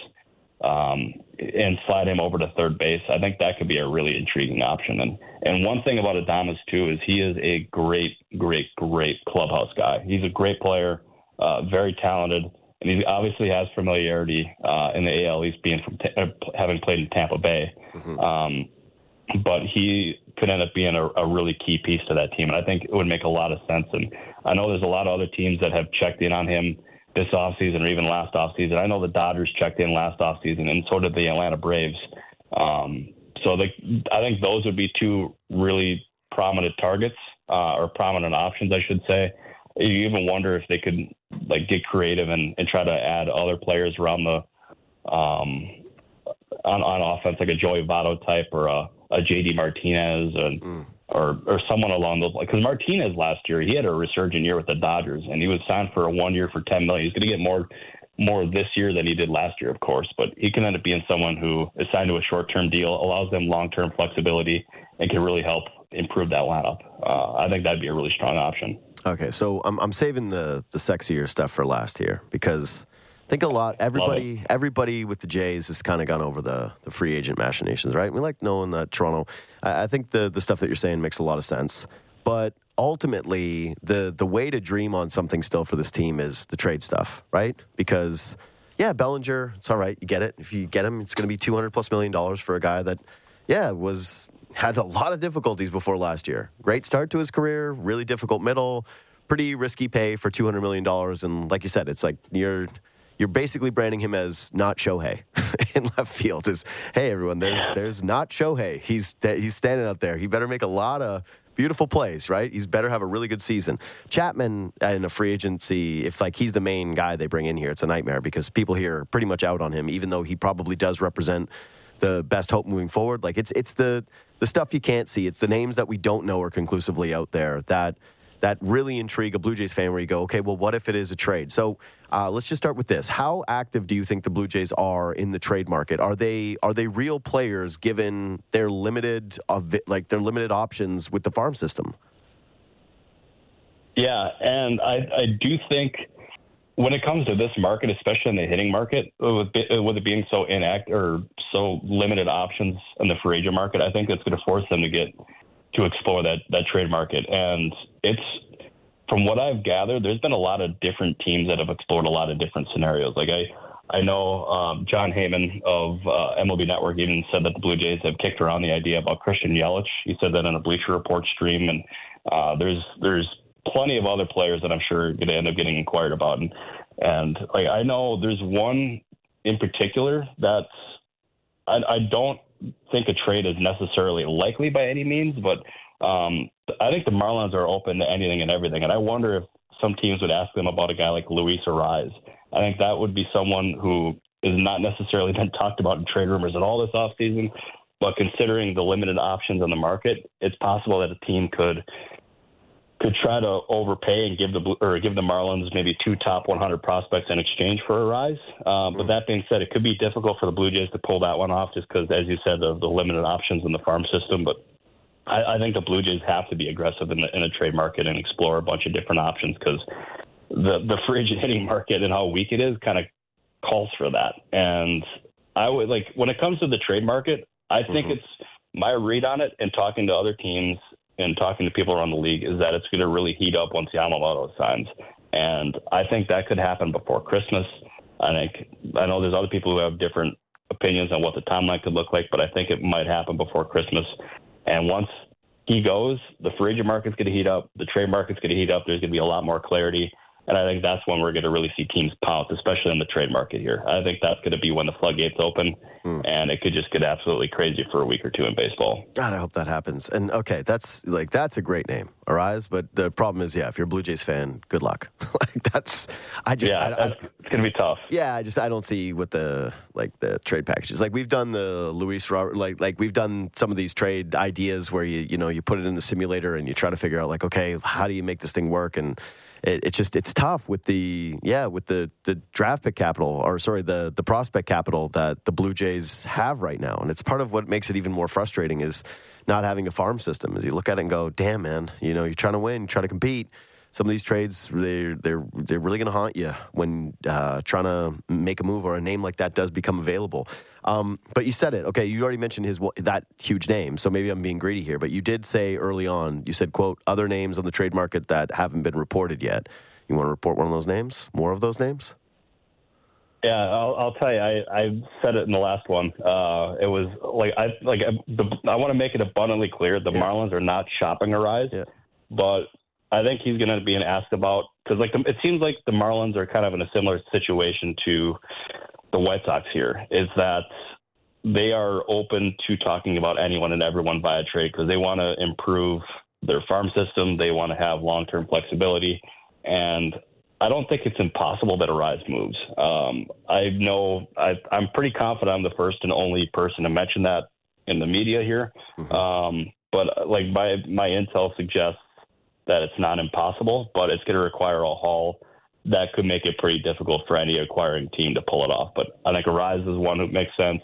um, and slide him over to third base. I think that could be a really intriguing option. And and one thing about Adames too is he is a great, great, great clubhouse guy. He's a great player, uh, very talented, and he obviously has familiarity uh, in the AL East, being from uh, having played in Tampa Bay. Mm-hmm. Um, but he could end up being a, a really key piece to that team, and I think it would make a lot of sense. And I know there's a lot of other teams that have checked in on him this offseason or even last offseason. I know the Dodgers checked in last offseason, and so did the Atlanta Braves. Um, so the, I think those would be two really prominent targets uh, or prominent options, I should say. You even wonder if they could like get creative and, and try to add other players around the um, on, on offense, like a Joey Votto type or a, a JD Martinez and. Mm or or someone along those lines. Because Martinez last year, he had a resurgent year with the Dodgers, and he was signed for a one year for ten million. He's going to get more more this year than he did last year, of course. But he can end up being someone who is signed to a short term deal, allows them long term flexibility, and can really help improve that lineup. Uh, I think that'd be a really strong option. Okay, so I'm I'm saving the the sexier stuff for last here because I think a lot. Everybody, everybody with the Jays has kind of gone over the, the free agent machinations, right? We like knowing that Toronto. I, I think the the stuff that you're saying makes a lot of sense, but ultimately, the the way to dream on something still for this team is the trade stuff, right? Because yeah, Bellinger, it's all right. You get it. If you get him, it's going to be 200 plus million dollars for a guy that, yeah, was had a lot of difficulties before last year. Great start to his career, really difficult middle, pretty risky pay for 200 million dollars, and like you said, it's like you're you're basically branding him as not Shohei [LAUGHS] in left field. Is hey everyone, there's there's not Shohei. He's he's standing out there. He better make a lot of beautiful plays, right? He's better have a really good season. Chapman in a free agency, if like he's the main guy they bring in here, it's a nightmare because people here are pretty much out on him, even though he probably does represent the best hope moving forward. Like it's it's the the stuff you can't see. It's the names that we don't know are conclusively out there that that really intrigue a Blue Jays fan where you go, okay, well, what if it is a trade? So uh, let's just start with this. How active do you think the Blue Jays are in the trade market? Are they are they real players given their limited of like their limited options with the farm system? Yeah, and I I do think when it comes to this market, especially in the hitting market, with, with it being so inact or so limited options in the free agent market, I think it's going to force them to get to explore that that trade market. And it's from what I've gathered, there's been a lot of different teams that have explored a lot of different scenarios. Like I. I know um, Jon Heyman of uh, MLB Network even said that the Blue Jays have kicked around the idea about Christian Yelich. He said that in a Bleacher Report stream, and uh, there's there's plenty of other players that I'm sure are going to end up getting inquired about. And and like I know there's one in particular that's I, I don't think a trade is necessarily likely by any means, but um, I think the Marlins are open to anything and everything. And I wonder if some teams would ask them about a guy like Luis Arraez. I think that would be someone who is not necessarily [LAUGHS] been talked about in trade rumors at all this offseason. But considering the limited options on the market, it's possible that a team could could try to overpay and give the or give the Marlins maybe two top 100 prospects in exchange for Arraez. Um, but that being said, it could be difficult for the Blue Jays to pull that one off just because, as you said, the, the limited options in the farm system. But I, I think the Blue Jays have to be aggressive in the in the trade market and explore a bunch of different options because the the free agent hitting [LAUGHS] market and how weak it is kind of calls for that. And I would like when it comes to the trade market, I think mm-hmm. it's my read on it and talking to other teams and talking to people around the league is that it's going to really heat up once Yamamoto signs. And I think that could happen before Christmas. I think I know there's other people who have different opinions on what the timeline could look like, but I think it might happen before Christmas. And once he goes, the free agent market's going to heat up, the trade market's going to heat up. There's going to be a lot more clarity. And I think that's when we're going to really see teams pounce, especially in the trade market here. I think that's going to be when the floodgates open, mm. and it could just get absolutely crazy for a week or two in baseball. God, I hope that happens. And okay, that's like that's a great name, Arraez. But the problem is, yeah, if you're a Blue Jays fan, good luck. [LAUGHS] like that's, I just, yeah, I, I, it's going to be tough. Yeah, I just I don't see what the like the trade packages. Like we've done the Luis Robert, like like we've done some of these trade ideas where you you know you put it in the simulator and you try to figure out like okay, how do you make this thing work and it, it's just it's tough with the yeah with the the draft pick capital or sorry the the prospect capital that the Blue Jays have right now, and it's part of what makes it even more frustrating is not having a farm system. As you look at it and go, damn man, you know you're trying to win, you're trying to compete. some of these trades they're they're they're really going to haunt you when uh, trying to make a move or a name like that does become available. Um, but you said it. Okay, you already mentioned his that huge name, so maybe I'm being greedy here. But you did say early on, you said, "quote other names on the trade market that haven't been reported yet." You want to report one of those names? More of those names? Yeah, I'll, I'll tell you. I, I said it in the last one. Uh, it was like I like the, I want to make it abundantly clear the yeah. Marlins are not shopping Arraez, yeah. but I think he's going to be an asked about because like the, it seems like the Marlins are kind of in a similar situation to the White Sox here. Is that they are open to talking about anyone and everyone via trade because they want to improve their farm system. They want to have long term flexibility, and I don't think it's impossible that Arraez moves. Um, I know I, am pretty confident I'm the first and only person to mention that in the media here. Mm-hmm. Um, but uh, like my my intel suggests that it's not impossible, but it's going to require a haul that could make it pretty difficult for any acquiring team to pull it off. But I think Arraez is one who makes sense.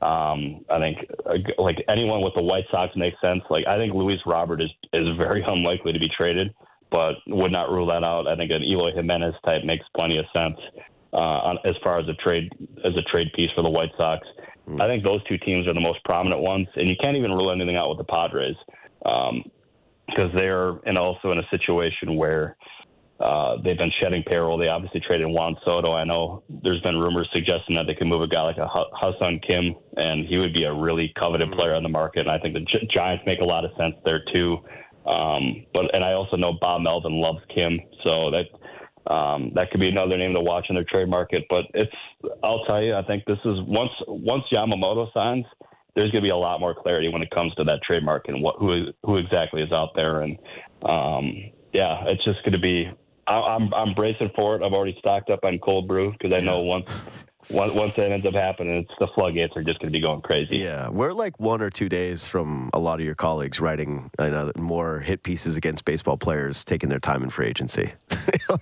Um, I think uh, like anyone with the White Sox makes sense. Like I think Luis Robert is is very [LAUGHS] unlikely to be traded but would not rule that out. I think an Eloy Jimenez type makes plenty of sense uh, on, as far as a trade as a trade piece for the White Sox. Mm. I think those two teams are the most prominent ones, and you can't even rule anything out with the Padres because um, they're and also in a situation where. Uh, they've been shedding payroll. They obviously traded Juan Soto. I know there's been rumors suggesting that they could move a guy like a Ha-Seong Kim, and he would be a really coveted mm. player on the market. And I think the Gi- Giants make a lot of sense there too. Um, but and I also know Bob Melvin loves Kim, so that um, that could be another name to watch in their trade market. But it's I'll tell you, I think this is once once Yamamoto signs, there's going to be a lot more clarity when it comes to that trade market and what who who exactly is out there. And um, yeah, it's just going to be. I, I'm I'm bracing for it. I've already stocked up on cold brew because I know once once that ends up happening, it's the floodgates are just going to be going crazy. Yeah, we're like one or two days from a lot of your colleagues writing uh, know, more hit pieces against baseball players taking their time in free agency. [LAUGHS]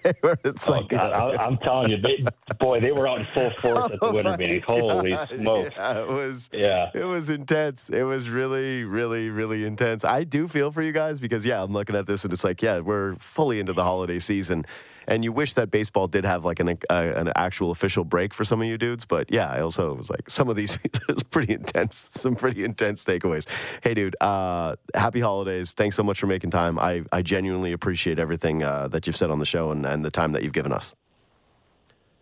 it's oh, like, God, I, am telling you, they, boy, they were out in full force at the [LAUGHS] oh winter meeting. Holy smoke! Yeah, it was. Yeah, it was intense. It was really, really, really intense. I do feel for you guys because yeah, I'm looking at this and it's like yeah, we're fully into the holiday season and you wish that baseball did have like an, uh, an actual official break for some of you dudes. But yeah, I also was like, some of these [LAUGHS] was pretty intense, some pretty intense takeaways. Hey, dude, uh, happy holidays. Thanks so much for making time. I, I genuinely appreciate everything uh, that you've said on the show and, and the time that you've given us.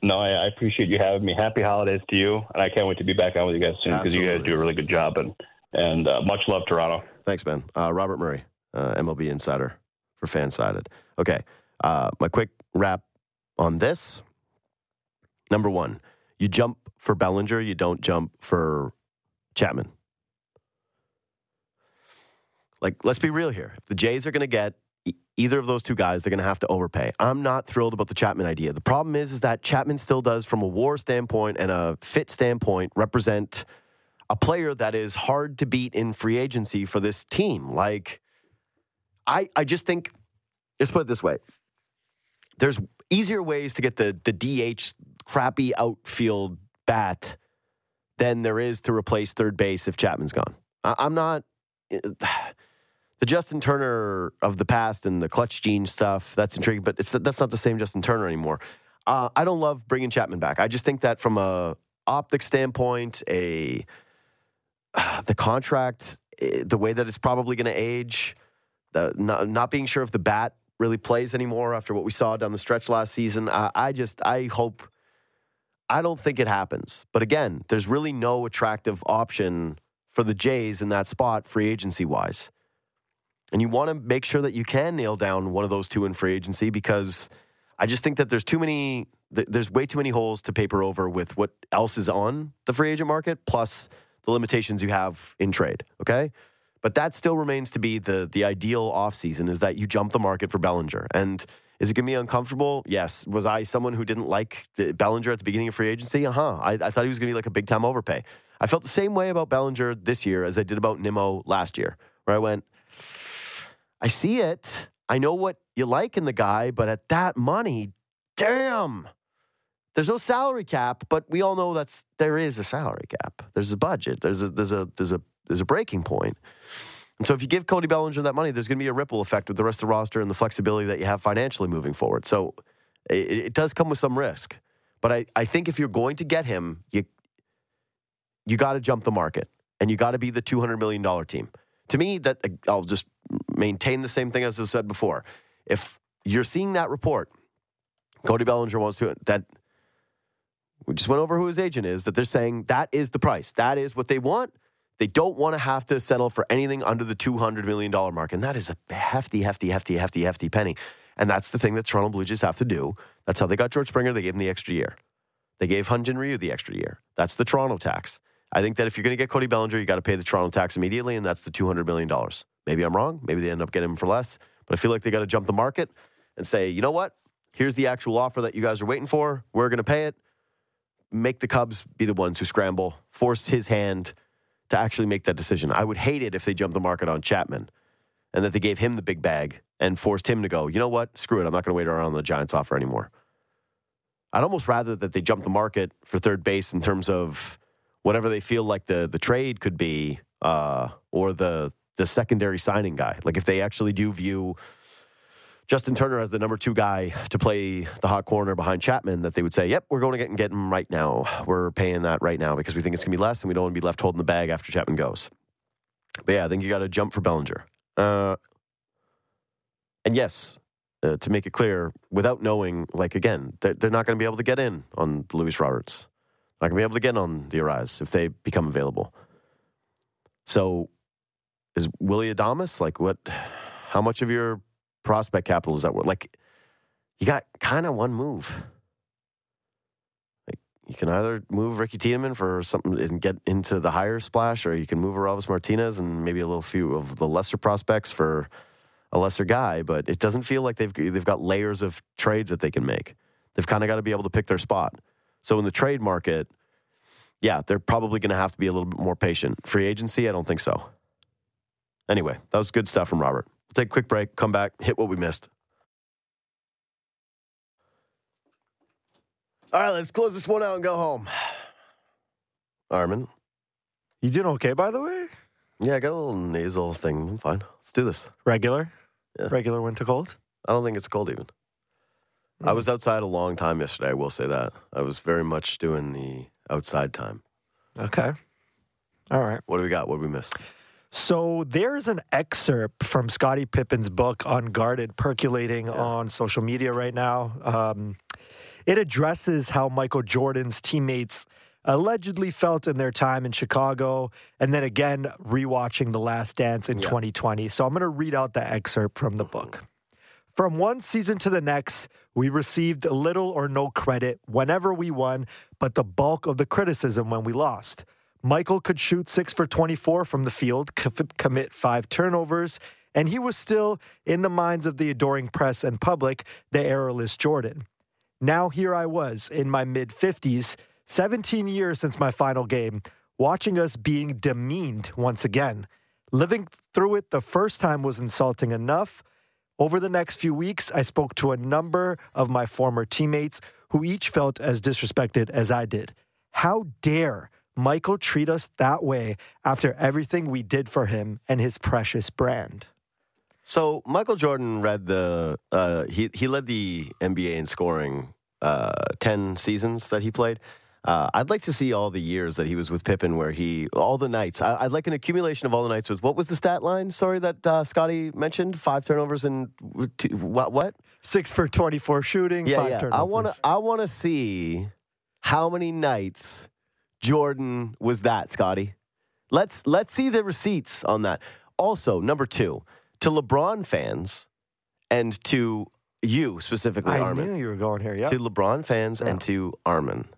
No, I, I, appreciate you having me. Happy holidays to you, and I can't wait to be back on with you guys soon because you guys do a really good job. And and uh, much love, Toronto. Thanks, man. Uh, Robert Murray, uh, MLB insider for FanSided. Okay, uh, my quick wrap on this. Number one, you jump for Bellinger, you don't jump for Chapman. Like, let's be real here. If the Jays are going to get either of those two guys, they're going to have to overpay. I'm not thrilled about the Chapman idea. The problem is, is that Chapman still does, from a WAR standpoint and a fit standpoint, represent a player that is hard to beat in free agency for this team. Like, I, I just think, let's put it this way: there's easier ways to get the the DH crappy outfield bat than there is to replace third base if Chapman's gone. I, I'm not eh, [SIGHS] the Justin Turner of the past and the clutch gene stuff. That's intriguing, but it's that's not the same Justin Turner anymore. Uh, I don't love bringing Chapman back. I just think that from a optic standpoint, a uh, [SIGHS] the contract, eh, the way that it's probably going to age, the not, not being sure if the bat really plays anymore after what we saw down the stretch last season. I, I just, I hope, I don't think it happens. But again, there's really no attractive option for the Jays in that spot, free agency wise. And you want to make sure that you can nail down one of those two in free agency because I just think that there's too many, there's way too many holes to paper over with what else is on the free agent market, plus the limitations you have in trade. Okay. But that still remains to be the the ideal offseason is that you jump the market for Bellinger. And is it going to be uncomfortable? Yes. Was I someone who didn't like Bellinger at the beginning of free agency? Uh huh. I, I, thought he was going to be like a big time overpay. I felt the same way about Bellinger this year as I did about Nimmo last year, where I went, I see it. I know what you like in the guy, but at that money, damn. There's no salary cap, but we all know that's there is a salary cap. There's a budget. There's a there's a there's a there's a breaking point. And so if you give Cody Bellinger that money, there's going to be a ripple effect with the rest of the roster and the flexibility that you have financially moving forward. So it, it does come with some risk. But I, I think if you're going to get him, you you got to jump the market and you got to be the $200 million team. To me, that uh, I'll just maintain the same thing as I said before. If you're seeing that report, Cody Bellinger wants to, that we just went over who his agent is, that they're saying that is the price. That is what they want. They don't want to have to settle for anything under the $200 million mark. And that is a hefty, hefty, hefty, hefty, hefty penny. And that's the thing that Toronto Blue Jays have to do. That's how they got George Springer. They gave him the extra year. They gave Hyun Jin Ryu the extra year. That's the Toronto tax. I think that if you're going to get Cody Bellinger, you got to pay the Toronto tax immediately, and that's the $200 million. Maybe I'm wrong. Maybe they end up getting him for less. But I feel like they got to jump the market and say, you know what? Here's the actual offer that you guys are waiting for. We're going to pay it. Make the Cubs be the ones who scramble, force his hand to actually make that decision. I would hate it if they jumped the market on Chapman and that they gave him the big bag and forced him to go, you know what? Screw it. I'm not going to wait around on the Giants offer anymore. I'd almost rather that they jump the market for third base in terms of whatever they feel like the the trade could be, uh, or the the secondary signing guy. Like if they actually do view Justin Turner as the number two guy to play the hot corner behind Chapman, that they would say, "Yep, we're going to get and get him right now. We're paying that right now because we think it's going to be less, and we don't want to be left holding the bag after Chapman goes." But yeah, I think you got to jump for Bellinger. Uh, and yes, uh, to make it clear, without knowing, like again, they're, they're not going to be able to get in on Luis Roberts. Not going to be able to get on the Arraez if they become available. So, is Willie Adames like what? How much of your prospect capital is that worth? Like, you got kind of one move. Like, you can either move Ricky Tiedemann for something and get into the higher splash, or you can move Orelvis Martinez and maybe a little few of the lesser prospects for a lesser guy. But it doesn't feel like they've they've got layers of trades that they can make. They've kind of got to be able to pick their spot. So in the trade market, yeah, they're probably going to have to be a little bit more patient. Free agency, I don't think so. Anyway, that was good stuff from Robert. We'll take a quick break, come back, hit what we missed. All right, let's close this one out and go home. [SIGHS] Armin. You doing okay, by the way? Yeah, I got a little nasal thing. I'm fine. Let's do this. Regular? Yeah. Regular winter cold? I don't think it's cold even. I hmm. was outside a long time yesterday. I will say that. I was very much doing the outside time. Okay. All right. What do we got? What do we miss? So there's an excerpt from Scottie Pippen's book Unguarded percolating yeah. on social media right now. Um, it addresses how Michael Jordan's teammates allegedly felt in their time in Chicago, and then again rewatching The Last Dance in yeah. 2020. So I'm going to read out the excerpt from the book. From one season to the next, we received little or no credit whenever we won, but the bulk of the criticism when we lost. Michael could shoot 6 for 24 from the field, commit 5 turnovers, and he was still, in the minds of the adoring press and public, the errorless Jordan. Now here I was, in my mid 50s, 17 years since my final game, watching us being demeaned once again. Living through it the first time was insulting enough over the next few weeks, I spoke to a number of my former teammates who each felt as disrespected as I did. How dare Michael treat us that way after everything we did for him and his precious brand? So Michael Jordan read the uh, he he led the NBA in scoring uh, ten seasons that he played. Uh, I'd like to see all the years that he was with Pippen, where he all the nights. I, would like an accumulation of all the nights with what was the stat line? Sorry, that uh, Scottie mentioned five turnovers and two, what? What? Six for twenty-four shooting. Yeah, yeah. Turnovers. I want to. I want to see how many nights Jordan was that, Scottie. Let's let's see the receipts on that. Also, number two, to LeBron fans and to you specifically, I Armin. knew you were going here. Yeah. To LeBron fans yeah. and to Armin.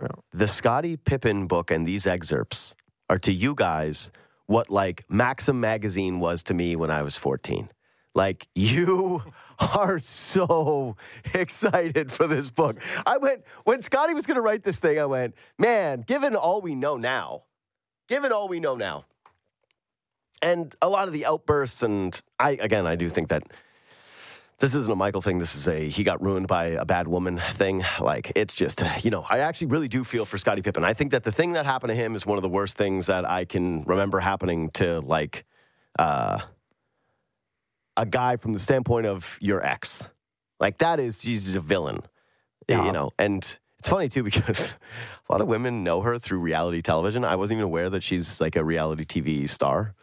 Yeah. The Scottie Pippen book and these excerpts are to you guys what like Maxim magazine was to me when I was 14. Like [LAUGHS] you are so [LAUGHS] excited for this book. I went when Scottie was going to write this thing. I went, man. Given all we know now, given all we know now, and a lot of the outbursts, and I again, I do think that this isn't a Michael thing. This is a he got ruined by a bad woman thing. Like it's just you know I actually really do feel for Scottie Pippen. I think that the thing that happened to him is one of the worst things that I can remember happening to like uh, a guy from the standpoint of your ex. Like that is she's a villain, Yeah. you know. And it's funny too [LAUGHS] because a lot of women know her through reality television. I wasn't even aware that she's like a reality TV star,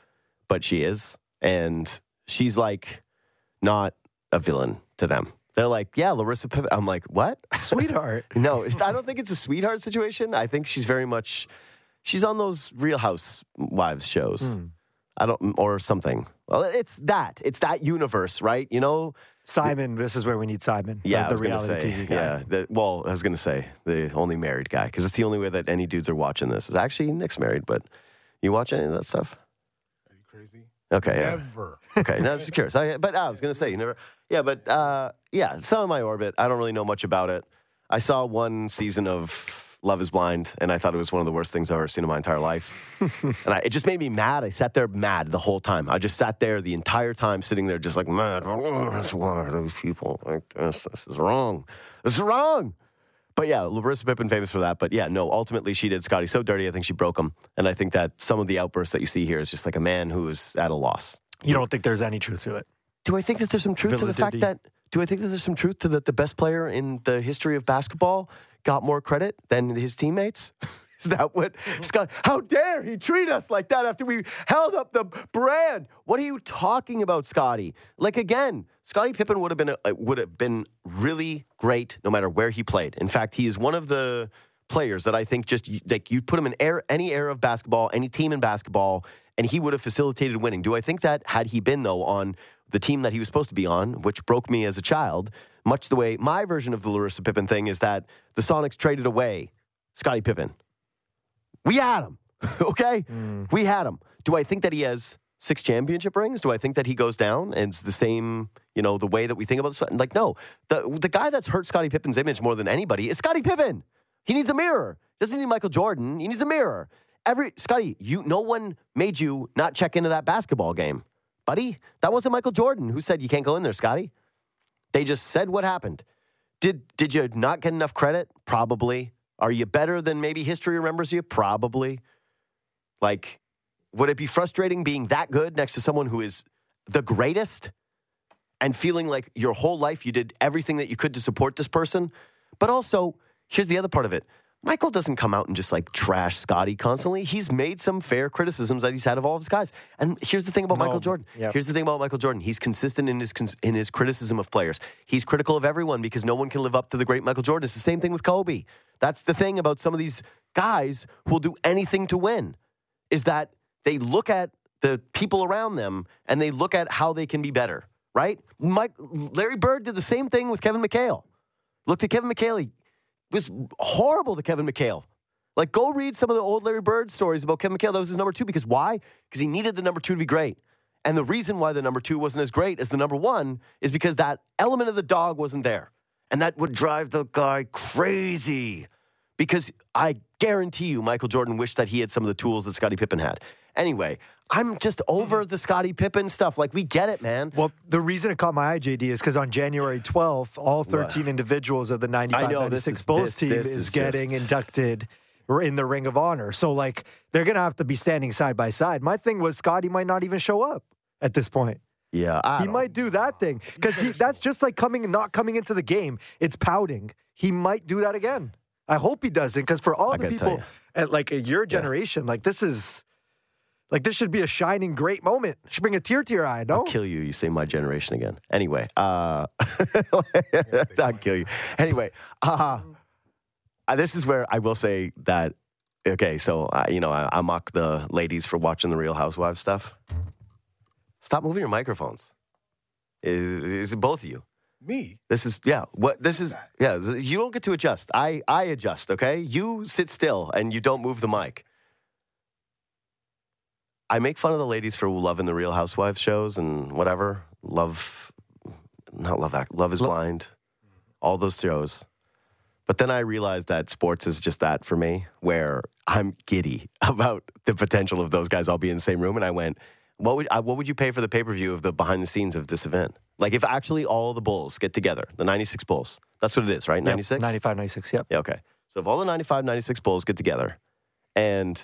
but she is, and she's like not a villain to them. They're like, yeah, Larissa. I'm like, what? [LAUGHS] Sweetheart. No, it's, I don't think it's a sweetheart situation. I think she's very much, she's on those Real Housewives shows. Hmm. I don't, or something. Well, it's that. It's that universe, right? You know? Simon, this is where we need Simon. Yeah, the I was reality say. TV guy. Yeah. The, well, I was going to say the only married guy because it's the only way that any dudes are watching this. Is actually Nick's married, but you watch any of that stuff? Are you crazy? Okay. Yeah. [LAUGHS] Okay, no, I was just curious. I, but I was going to say, you never. Yeah, but uh, yeah, it's not in my orbit. I don't really know much about it. I saw one season of Love Is Blind, and I thought it was one of the worst things I've ever seen in my entire life. [LAUGHS] and I, it just made me mad. I sat there mad the whole time. I just sat there the entire time, sitting there just like mad. Oh, why those people like this. This is wrong. This is wrong. But yeah, Larissa Pippen famous for that. But yeah, no, ultimately she did Scottie so dirty. I think she broke him. And I think that some of the outbursts that you see here is just like a man who is at a loss. You don't think there's any truth to it? Do I think that there's some truth to the fact that? Do I think that there's some truth to that the best player in the history of basketball got more credit than his teammates? [LAUGHS] Is that what mm-hmm. Scott? How dare he treat us like that after we held up the brand? What are you talking about, Scottie? Like again, Scottie Pippen would have been a, uh, would have been really great no matter where he played. In fact, he is one of the players that I think just like you put him in air, any era of basketball, any team in basketball, and he would have facilitated winning. Do I think that had he been though on the team that he was supposed to be on, which broke me as a child, much the way my version of the Larissa Pippen thing is that the Sonics traded away Scottie Pippen. We had him, [LAUGHS] okay? Mm. We had him. Do I think that he has six championship rings? Do I think that he goes down and it's the same, you know, the way that we think about this? Like, no. The, the guy that's hurt Scottie Pippen's image more than anybody is Scottie Pippen. He needs a mirror. Doesn't need Michael Jordan. He needs a mirror. Every Scottie, you no one made you not check into that basketball game. Buddy, that wasn't Michael Jordan who said you can't go in there, Scottie. They just said what happened. Did did you not get enough credit? Probably. Are you better than maybe history remembers you? Probably. Like, would it be frustrating being that good next to someone who is the greatest and feeling like your whole life you did everything that you could to support this person? But also, here's the other part of it. Michael doesn't come out and just like trash Scottie constantly. He's made some fair criticisms that he's had of all of his guys. And here's the thing about No, Michael Jordan. yep. Here's the thing about Michael Jordan. He's consistent in his in his criticism of players. He's critical of everyone because no one can live up to the great Michael Jordan. It's the same thing with Kobe. That's the thing about some of these guys who will do anything to win is that they look at the people around them and they look at how they can be better, right? Mike, Larry Bird did the same thing with Kevin McHale. Looked at Kevin McHale. Was horrible to Kevin McHale. Like, go read some of the old Larry Bird stories about Kevin McHale. That was his number two. Because why? Because he needed the number two to be great. And the reason why the number two wasn't as great as the number one is because that element of the dog wasn't there. And that would drive the guy crazy. Because I guarantee you, Michael Jordan wished that he had some of the tools that Scottie Pippen had. Anyway, I'm just over mm-hmm. the Scottie Pippen stuff. Like, we get it, man. Well, the reason it caught my eye, JD, is because on January 12th, all 13 individuals of the 95 know, this 96 is- Bulls this- team this is, is getting just- inducted in the Ring of Honor. So, like, they're going to have to be standing side by side. My thing was Scottie might not even show up at this point. Yeah, I He might do that thing because that's just like coming not coming into the game. It's pouting. He might do that again. I hope he doesn't because for all I the people at like your generation, like this is like this should be a shining great moment. Should bring a tear to your eye. No, I'll kill you. You say my generation again. Anyway, uh, [LAUGHS] I'll kill you. Anyway, uh, uh, this is where I will say that. Okay, so uh, you know I, I mock the ladies for watching the Real Housewives stuff. Stop moving your microphones. Is, is it both of you? Me? This is yeah. What this is yeah. You don't get to adjust. I I adjust. Okay. You sit still and you don't move the mic. I make fun of the ladies for loving the Real Housewives shows and whatever. Love, not love act. Love is Lo- blind. All those shows. But then I realized that sports is just that for me, where I'm giddy [LAUGHS] about the potential of those guys all being in the same room. And I went, what would I, what would you pay for the pay per view of the behind the scenes of this event? Like if actually all the Bulls get together, the 96 Bulls, that's what it is, right? Yep, 95, 96. Yep. Yeah, okay. So if all the 95, 96 Bulls get together and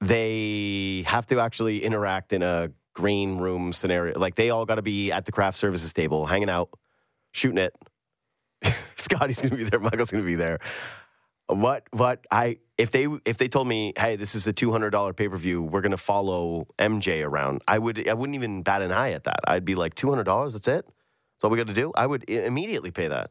they have to actually interact in a green room scenario. Like they all got to be at the craft services table, hanging out, shooting it. [LAUGHS] Scotty's going to be there. Michael's going to be there. What? What? I if they if they told me, hey, this is a two hundred dollar pay per view, we're going to follow MJ around. I would I wouldn't even bat an eye at that. I'd be like two hundred dollars. That's it. That's all we got to do. I would immediately pay that.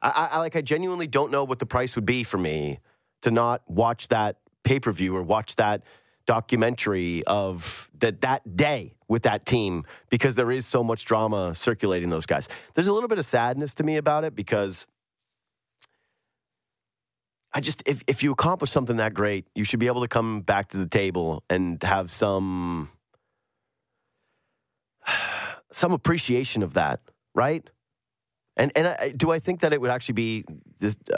I, I like. I genuinely don't know what the price would be for me to not watch that pay per view or watch that documentary of that that day with that team because there is so much drama circulating those guys. There's a little bit of sadness to me about it because I just if if you accomplish something that great, you should be able to come back to the table and have some [SIGHS] some appreciation of that, right? And and I, do I think that it would actually be this? Uh,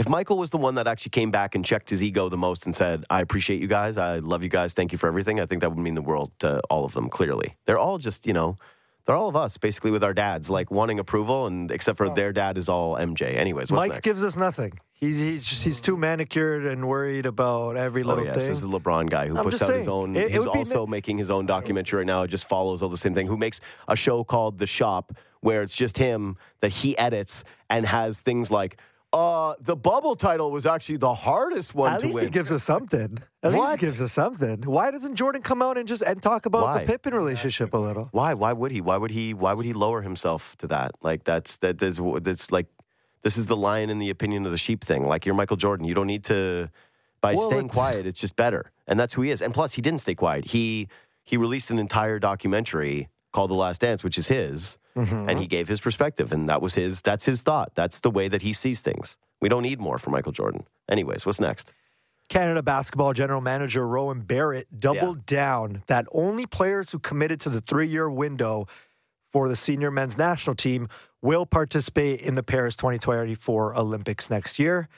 if Michael was the one that actually came back and checked his ego the most and said, "I appreciate you guys, I love you guys, thank you for everything," I think that would mean the world to all of them. Clearly, they're all just you know, they're all of us basically with our dads, like wanting approval, and except for oh. their dad is all MJ. Anyways, what's Mike next? gives us nothing. He's he's just, he's too manicured and worried about every little Oh little yes, thing. this is the LeBron guy who I'm puts out his own. it- it he's be also making his own documentary right now. It just follows all the same thing. Who makes a show called The Shop, where it's just him that he edits and has things like, "Uh, the bubble title was actually the hardest one At to least win." he gives us something. At least What? he gives us something. Why doesn't Jordan come out and just and talk about Why? the Pippen relationship a little? Why? Why would he? Why would he? Why would he lower himself to that? Like that's that is that's like this is the lion in the opinion of the sheep thing. Like you're Michael Jordan. You don't need to by Well, staying it's- quiet. It's just better, and that's who he is. And plus, he didn't stay quiet. He he released an entire documentary called The Last Dance, which is his, Mm-hmm. and he gave his perspective, and that was his. That's his thought. That's the way that he sees things. We don't need more from Michael Jordan. Anyways, what's next? Canada basketball general manager Rowan Barrett doubled down that only players who committed to the three year window for the senior men's national team will participate in the Paris 2024 Olympics next year.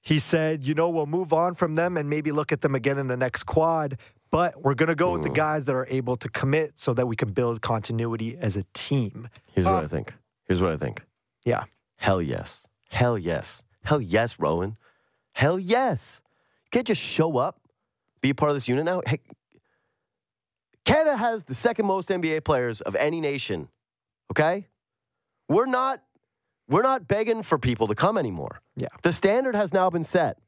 He said, you know, we'll move on from them and maybe look at them again in the next quad, but we're going to go with the mm. guys that are able to commit so that we can build continuity as a team. Here's what I think. Here's what I think. Yeah. Hell yes. Hell yes. Hell yes, Rowan. Hell yes. You can't just show up, be a part of this unit now. Hey, Canada has the second most NBA players of any nation. Okay? We're not we're not begging for people to come anymore. Yeah. The standard has now been set.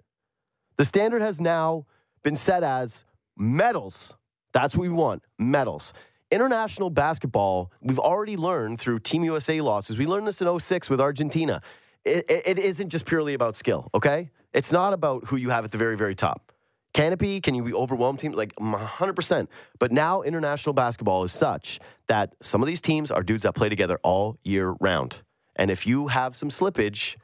The standard has now been set as medals. That's what we want medals. International basketball, we've already learned through Team USA losses. We learned this in 06 with Argentina. It, it, it isn't just purely about skill, okay? It's not about who you have at the very, very top. Canopy, can you be overwhelmed team? Like 100%. But now international basketball is such that some of these teams are dudes that play together all year round. And if you have some slippage,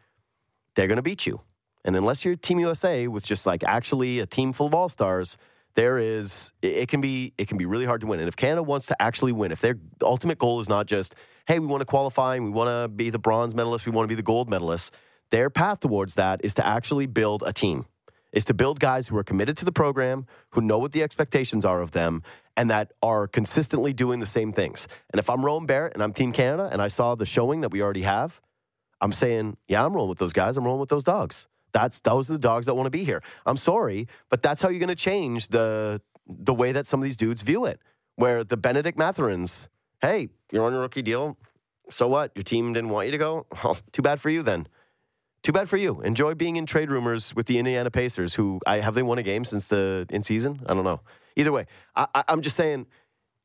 they're going to beat you. And unless you're Team USA with just like actually a team full of all stars, there is it, can be it can be really hard to win. And if Canada wants to actually win, if their ultimate goal is not just hey we want to qualify and we want to be the bronze medalist, we want to be the gold medalist, their path towards that is to actually build a team. Is to build guys who are committed to the program, who know what the expectations are of them, and that are consistently doing the same things. And if I'm Rowan Barrett and I'm Team Canada and I saw the showing that we already have, I'm saying, yeah, I'm rolling with those guys. I'm rolling with those dogs. That's those are the dogs that want to be here. I'm sorry, but that's how you're going to change the the way that some of these dudes view it. Where the Bennedict Mathurins, hey, you're on your rookie deal. So what? Your team didn't want you to go. [LAUGHS] Well, too bad for you then. Too bad for you. Enjoy being in trade rumors with the Indiana Pacers, who I have they won a game since the in season. I don't know. Either way, I, I, I'm just saying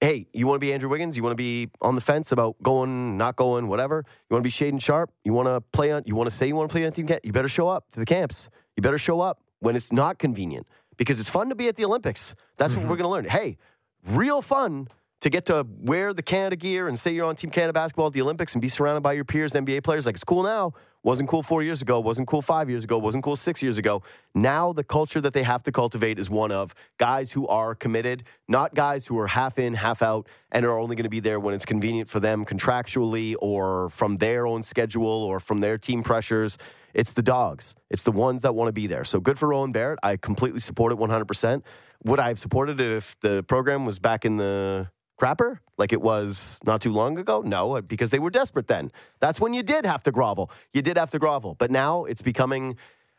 hey, you want to be Andrew Wiggins? You want to be on the fence about going, not going, whatever? You want to be Shaedon Sharpe? You want to play on? You want to say you want to play on team? Camp? You better show up to the camps. You better show up when it's not convenient because it's fun to be at the Olympics. That's what mm-hmm. we're going to learn. Hey, real fun to get to wear the Canada gear and say you're on Team Canada basketball at the Olympics and be surrounded by your peers, NBA players. Like it's cool now. Wasn't cool four years ago. Wasn't cool five years ago. Wasn't cool six years ago. Now the culture that they have to cultivate is one of guys who are committed, not guys who are half in, half out, and are only going to be there when it's convenient for them contractually or from their own schedule or from their team pressures. It's the dogs. It's the ones that want to be there. So good for Rowan Barrett. I completely support it 100%. Would I have supported it if the program was back in the crapper like it was not too long ago? No, uh, because they were desperate then. That's when you did have to grovel. You did have to grovel. But now it's becoming,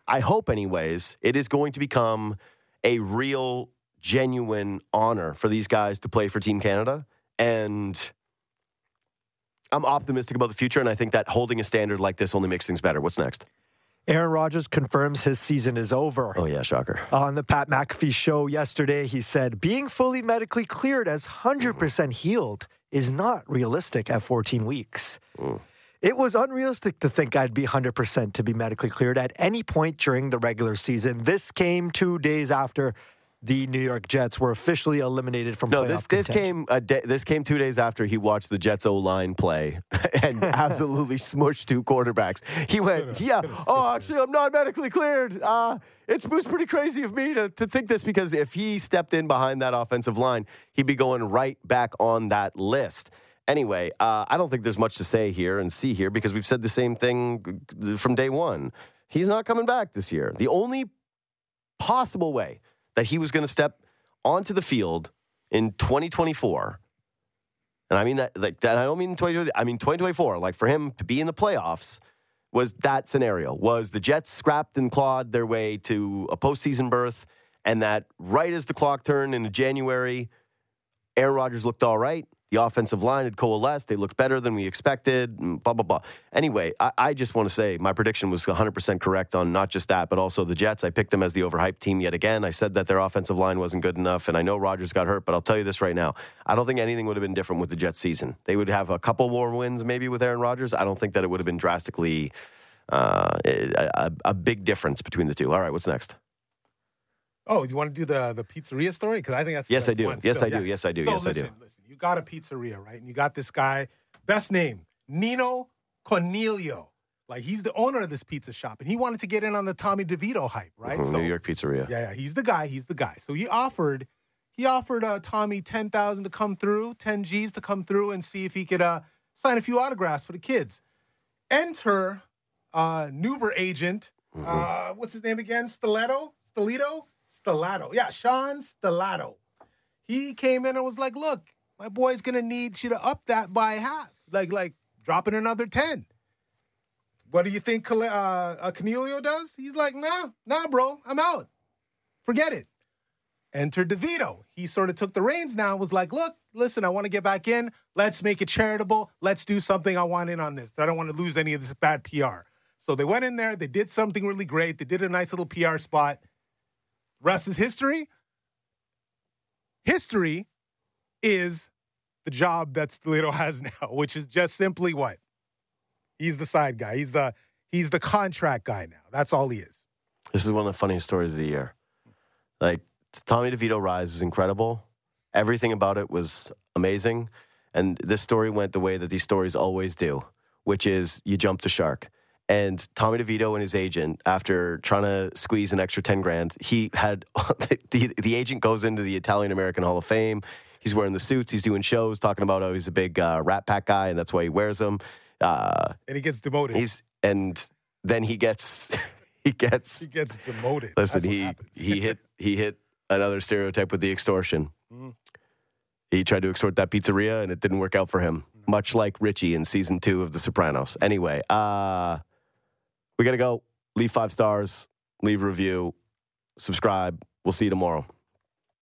I hope, anyways, it is going to become a real genuine honor for these guys to play for Team Canada. And I'm optimistic about the future. And I think that holding a standard like this only makes things better. What's next? Aaron Rodgers confirms his season is over. Oh, yeah, shocker. On the Pat McAfee show yesterday, he said, being fully medically cleared as 100% healed is not realistic at 14 weeks. Mm. It was unrealistic to think I'd be 100% to be medically cleared at any point during the regular season. This came two days after the New York Jets were officially eliminated from no. playoff This this contention. came a day, this came two days after he watched the Jets O line play [LAUGHS] and [LAUGHS] absolutely smushed two quarterbacks. He went, yeah. Oh, actually, I'm not medically cleared. Uh, it's, it was pretty crazy of me to, to think this because if he stepped in behind that offensive line, he'd be going right back on that list. Anyway, uh, I don't think there's much to say here and see here because we've said the same thing from day one. He's not coming back this year. The only possible way that he was going to step onto the field in 2024, and I mean that like that. I don't mean 20. I mean 2024. Like for him to be in the playoffs was that scenario. Was the Jets scrapped and clawed their way to a postseason berth, and that right as the clock turned into January, Aaron Rodgers looked all right. The offensive line had coalesced. They looked better than we expected. Blah blah blah. Anyway, I, I just want to say my prediction was 100% correct on not just that, but also the Jets. I picked them as the overhyped team yet again. I said that their offensive line wasn't good enough, and I know Rodgers got hurt, but I'll tell you this right now: I don't think anything would have been different with the Jets season. They would have a couple more wins maybe with Aaron Rodgers. I don't think that it would have been drastically uh, a, a big difference between the two. All right, what's next? Oh, you want to do the the pizzeria story? Because I think that's the Yes, I do. Yes, still. I do. Yeah. Yes, I do. So Yes, I do. listen, Listen, you got a pizzeria, right? And you got this guy, best name, Nino Coniglio. Like he's the owner of this pizza shop, and he wanted to get in on the Tommy DeVito hype, right? Mhm, New York Pizzeria. Yeah, yeah, he's the guy. He's the guy. So he offered, he offered uh, Tommy ten thousand to come through, ten G's to come through and see if he could uh, sign a few autographs for the kids. Enter uh, Nuber agent. Mm-hmm. Uh, what's his name again? Stiletto, Stilito, Stellato. Yeah, Sean Stellato. He came in and was like, "Look, my boy's gonna need you to up that by half, like like dropping another ten. What do you think uh, uh, does? He's like, nah, nah, bro, I'm out. Forget it. Enter DeVito. He sort of took the reins now, was like, look, listen, I want to get back in. Let's make it charitable. Let's do something. I want in on this. I don't want to lose any of this bad PR. So they went in there. They did something really great. They did a nice little PR spot. Rest is history. History is the job that Stolito has [LAUGHS] now, which is just simply what? He's the side guy. He's the he's the contract guy now. That's all he is. This is one of the funniest stories of the year. Like Tommy DeVito rise was incredible. Everything about it was amazing. And this story went the way that these stories always do, which is you jump the shark. And Tommy DeVito and his agent, after trying to squeeze an extra 10 grand, he had [LAUGHS] the, the agent goes into the Italian American Hall of Fame. He's wearing the suits. He's doing shows, talking about, oh, he's a big uh, Rat Pack guy, and that's why he wears them. Uh, And he gets demoted. he's and then he gets [LAUGHS] he gets he gets demoted. Listen, he he hit he hit another stereotype with the extortion. Mhm. He tried to extort that pizzeria, and it didn't work out for him. Much like Richie in season two of The Sopranos. Anyway, uh, we gotta go. Leave five stars. Leave a review. Subscribe. We'll see you tomorrow.